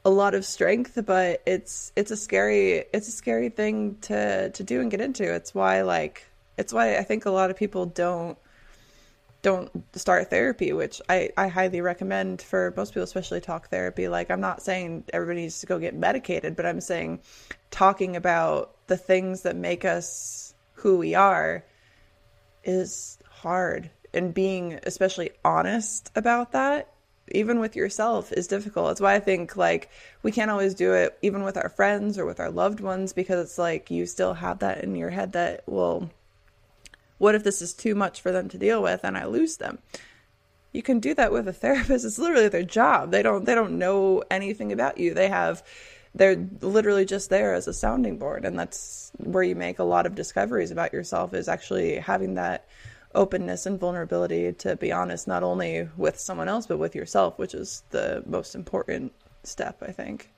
a lot of strength but it's it's a scary it's a scary thing to to do and get into it's why like it's why i think a lot of people don't don't start therapy, which I, I highly recommend for most people, especially talk therapy. Like, I'm not saying everybody needs to go get medicated, but I'm saying talking about the things that make us who we are is hard. And being especially honest about that, even with yourself, is difficult. That's why I think like we can't always do it even with our friends or with our loved ones because it's like you still have that in your head that, well, what if this is too much for them to deal with and I lose them? You can do that with a therapist. It's literally their job. They don't they don't know anything about you. They have they're literally just there as a sounding board and that's where you make a lot of discoveries about yourself is actually having that openness and vulnerability to be honest not only with someone else but with yourself, which is the most important step, I think.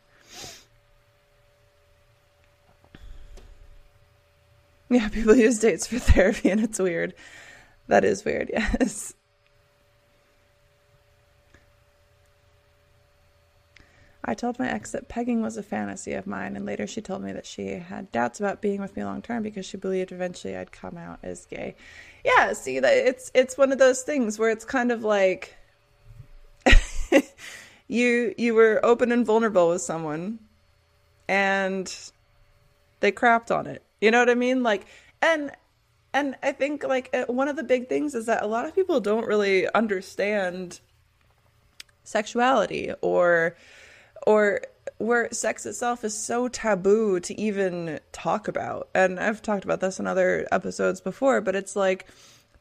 Yeah, people use dates for therapy and it's weird. That is weird, yes. I told my ex that pegging was a fantasy of mine, and later she told me that she had doubts about being with me long term because she believed eventually I'd come out as gay. Yeah, see it's it's one of those things where it's kind of like you you were open and vulnerable with someone and they crapped on it you know what I mean? Like, and and I think like uh, one of the big things is that a lot of people don't really understand sexuality or or where sex itself is so taboo to even talk about. And I've talked about this in other episodes before, but it's like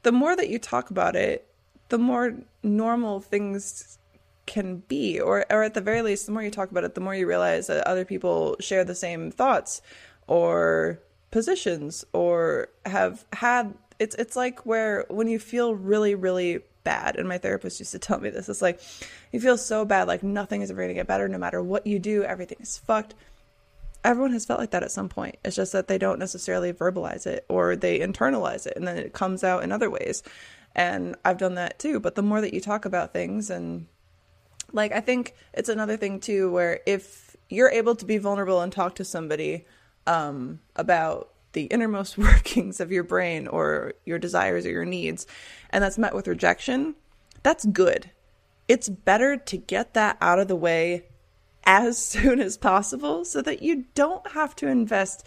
the more that you talk about it, the more normal things can be or or at the very least the more you talk about it the more you realize that other people share the same thoughts or positions or have had it's it's like where when you feel really really bad. And my therapist used to tell me this. It's like you feel so bad like nothing is ever going to get better no matter what you do everything is fucked. Everyone has felt like that at some point. It's just that they don't necessarily verbalize it or they internalize it and then it comes out in other ways. And I've done that too but the more that you talk about things and like I think it's another thing too where if you're able to be vulnerable and talk to somebody um, about the innermost workings of your brain or your desires or your needs, and that's met with rejection, that's good. It's better to get that out of the way as soon as possible so that you don't have to invest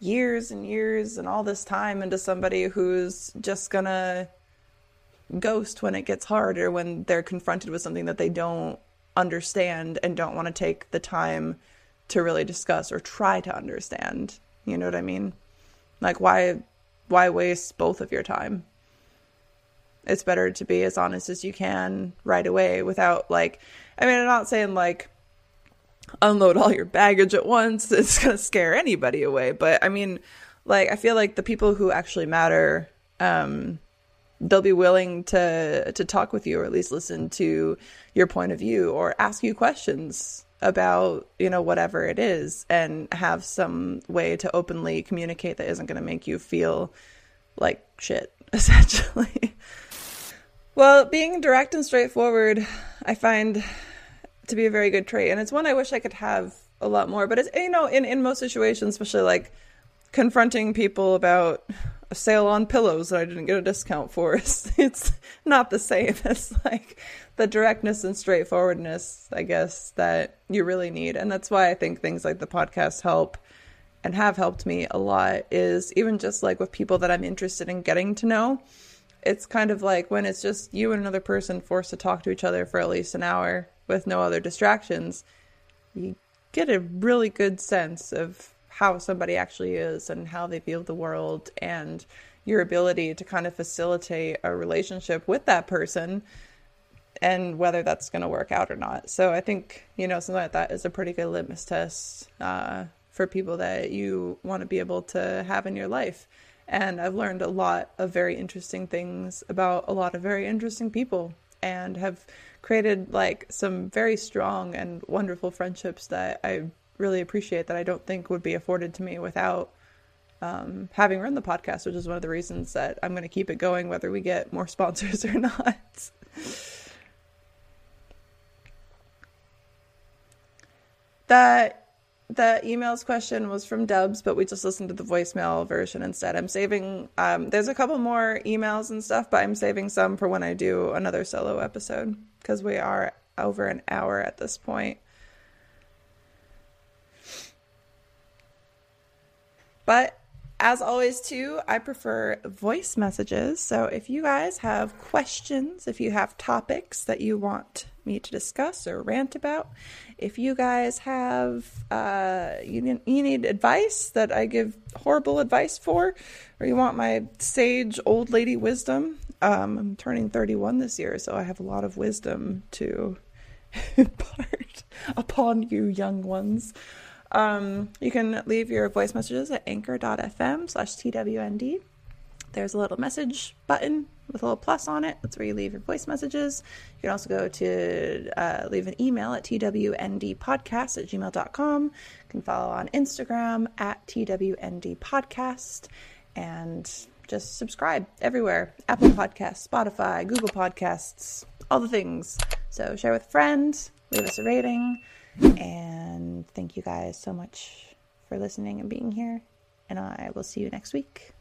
years and years and all this time into somebody who's just gonna ghost when it gets hard or when they're confronted with something that they don't understand and don't want to take the time to really discuss or try to understand. You know what I mean? Like why why waste both of your time? It's better to be as honest as you can right away without like I mean I'm not saying like unload all your baggage at once. It's going to scare anybody away, but I mean like I feel like the people who actually matter um they'll be willing to to talk with you or at least listen to your point of view or ask you questions about you know whatever it is and have some way to openly communicate that isn't going to make you feel like shit essentially. Well being direct and straightforward i find to be a very good trait and it's one i wish i could have a lot more but it's you know in in most situations especially like confronting people about a sale on pillows that I didn't get a discount for. It's, it's not the same as like the directness and straightforwardness, I guess, that you really need. And that's why I think things like the podcast help and have helped me a lot is even just like with people that I'm interested in getting to know. It's kind of like when it's just you and another person forced to talk to each other for at least an hour with no other distractions, you get a really good sense of how somebody actually is and how they view the world and your ability to kind of facilitate a relationship with that person and whether that's going to work out or not. So I think, you know, something like that is a pretty good litmus test uh, for people that you want to be able to have in your life. And I've learned a lot of very interesting things about a lot of very interesting people and have created like some very strong and wonderful friendships that I really appreciate that I don't think would be afforded to me without um, having run the podcast, which is one of the reasons that I'm going to keep it going, whether we get more sponsors or not. that the emails question was from Dubs, but we just listened to the voicemail version instead. I'm saving. Um, there's a couple more emails and stuff, but I'm saving some for when I do another solo episode because we are over an hour at this point. But as always, too, I prefer voice messages. So if you guys have questions, if you have topics that you want me to discuss or rant about, if you guys have uh, you need, you need advice that I give horrible advice for, or you want my sage old lady wisdom, um, I'm turning 31 this year, so I have a lot of wisdom to impart upon you young ones. Um, you can leave your voice messages at anchor.fm slash TWND. There's a little message button with a little plus on it. That's where you leave your voice messages. You can also go to uh, leave an email at twndpodcast at gmail.com. You can follow on Instagram at twndpodcast and just subscribe everywhere Apple Podcasts, Spotify, Google Podcasts, all the things. So share with friends, leave us a rating. And thank you guys so much for listening and being here. And I will see you next week.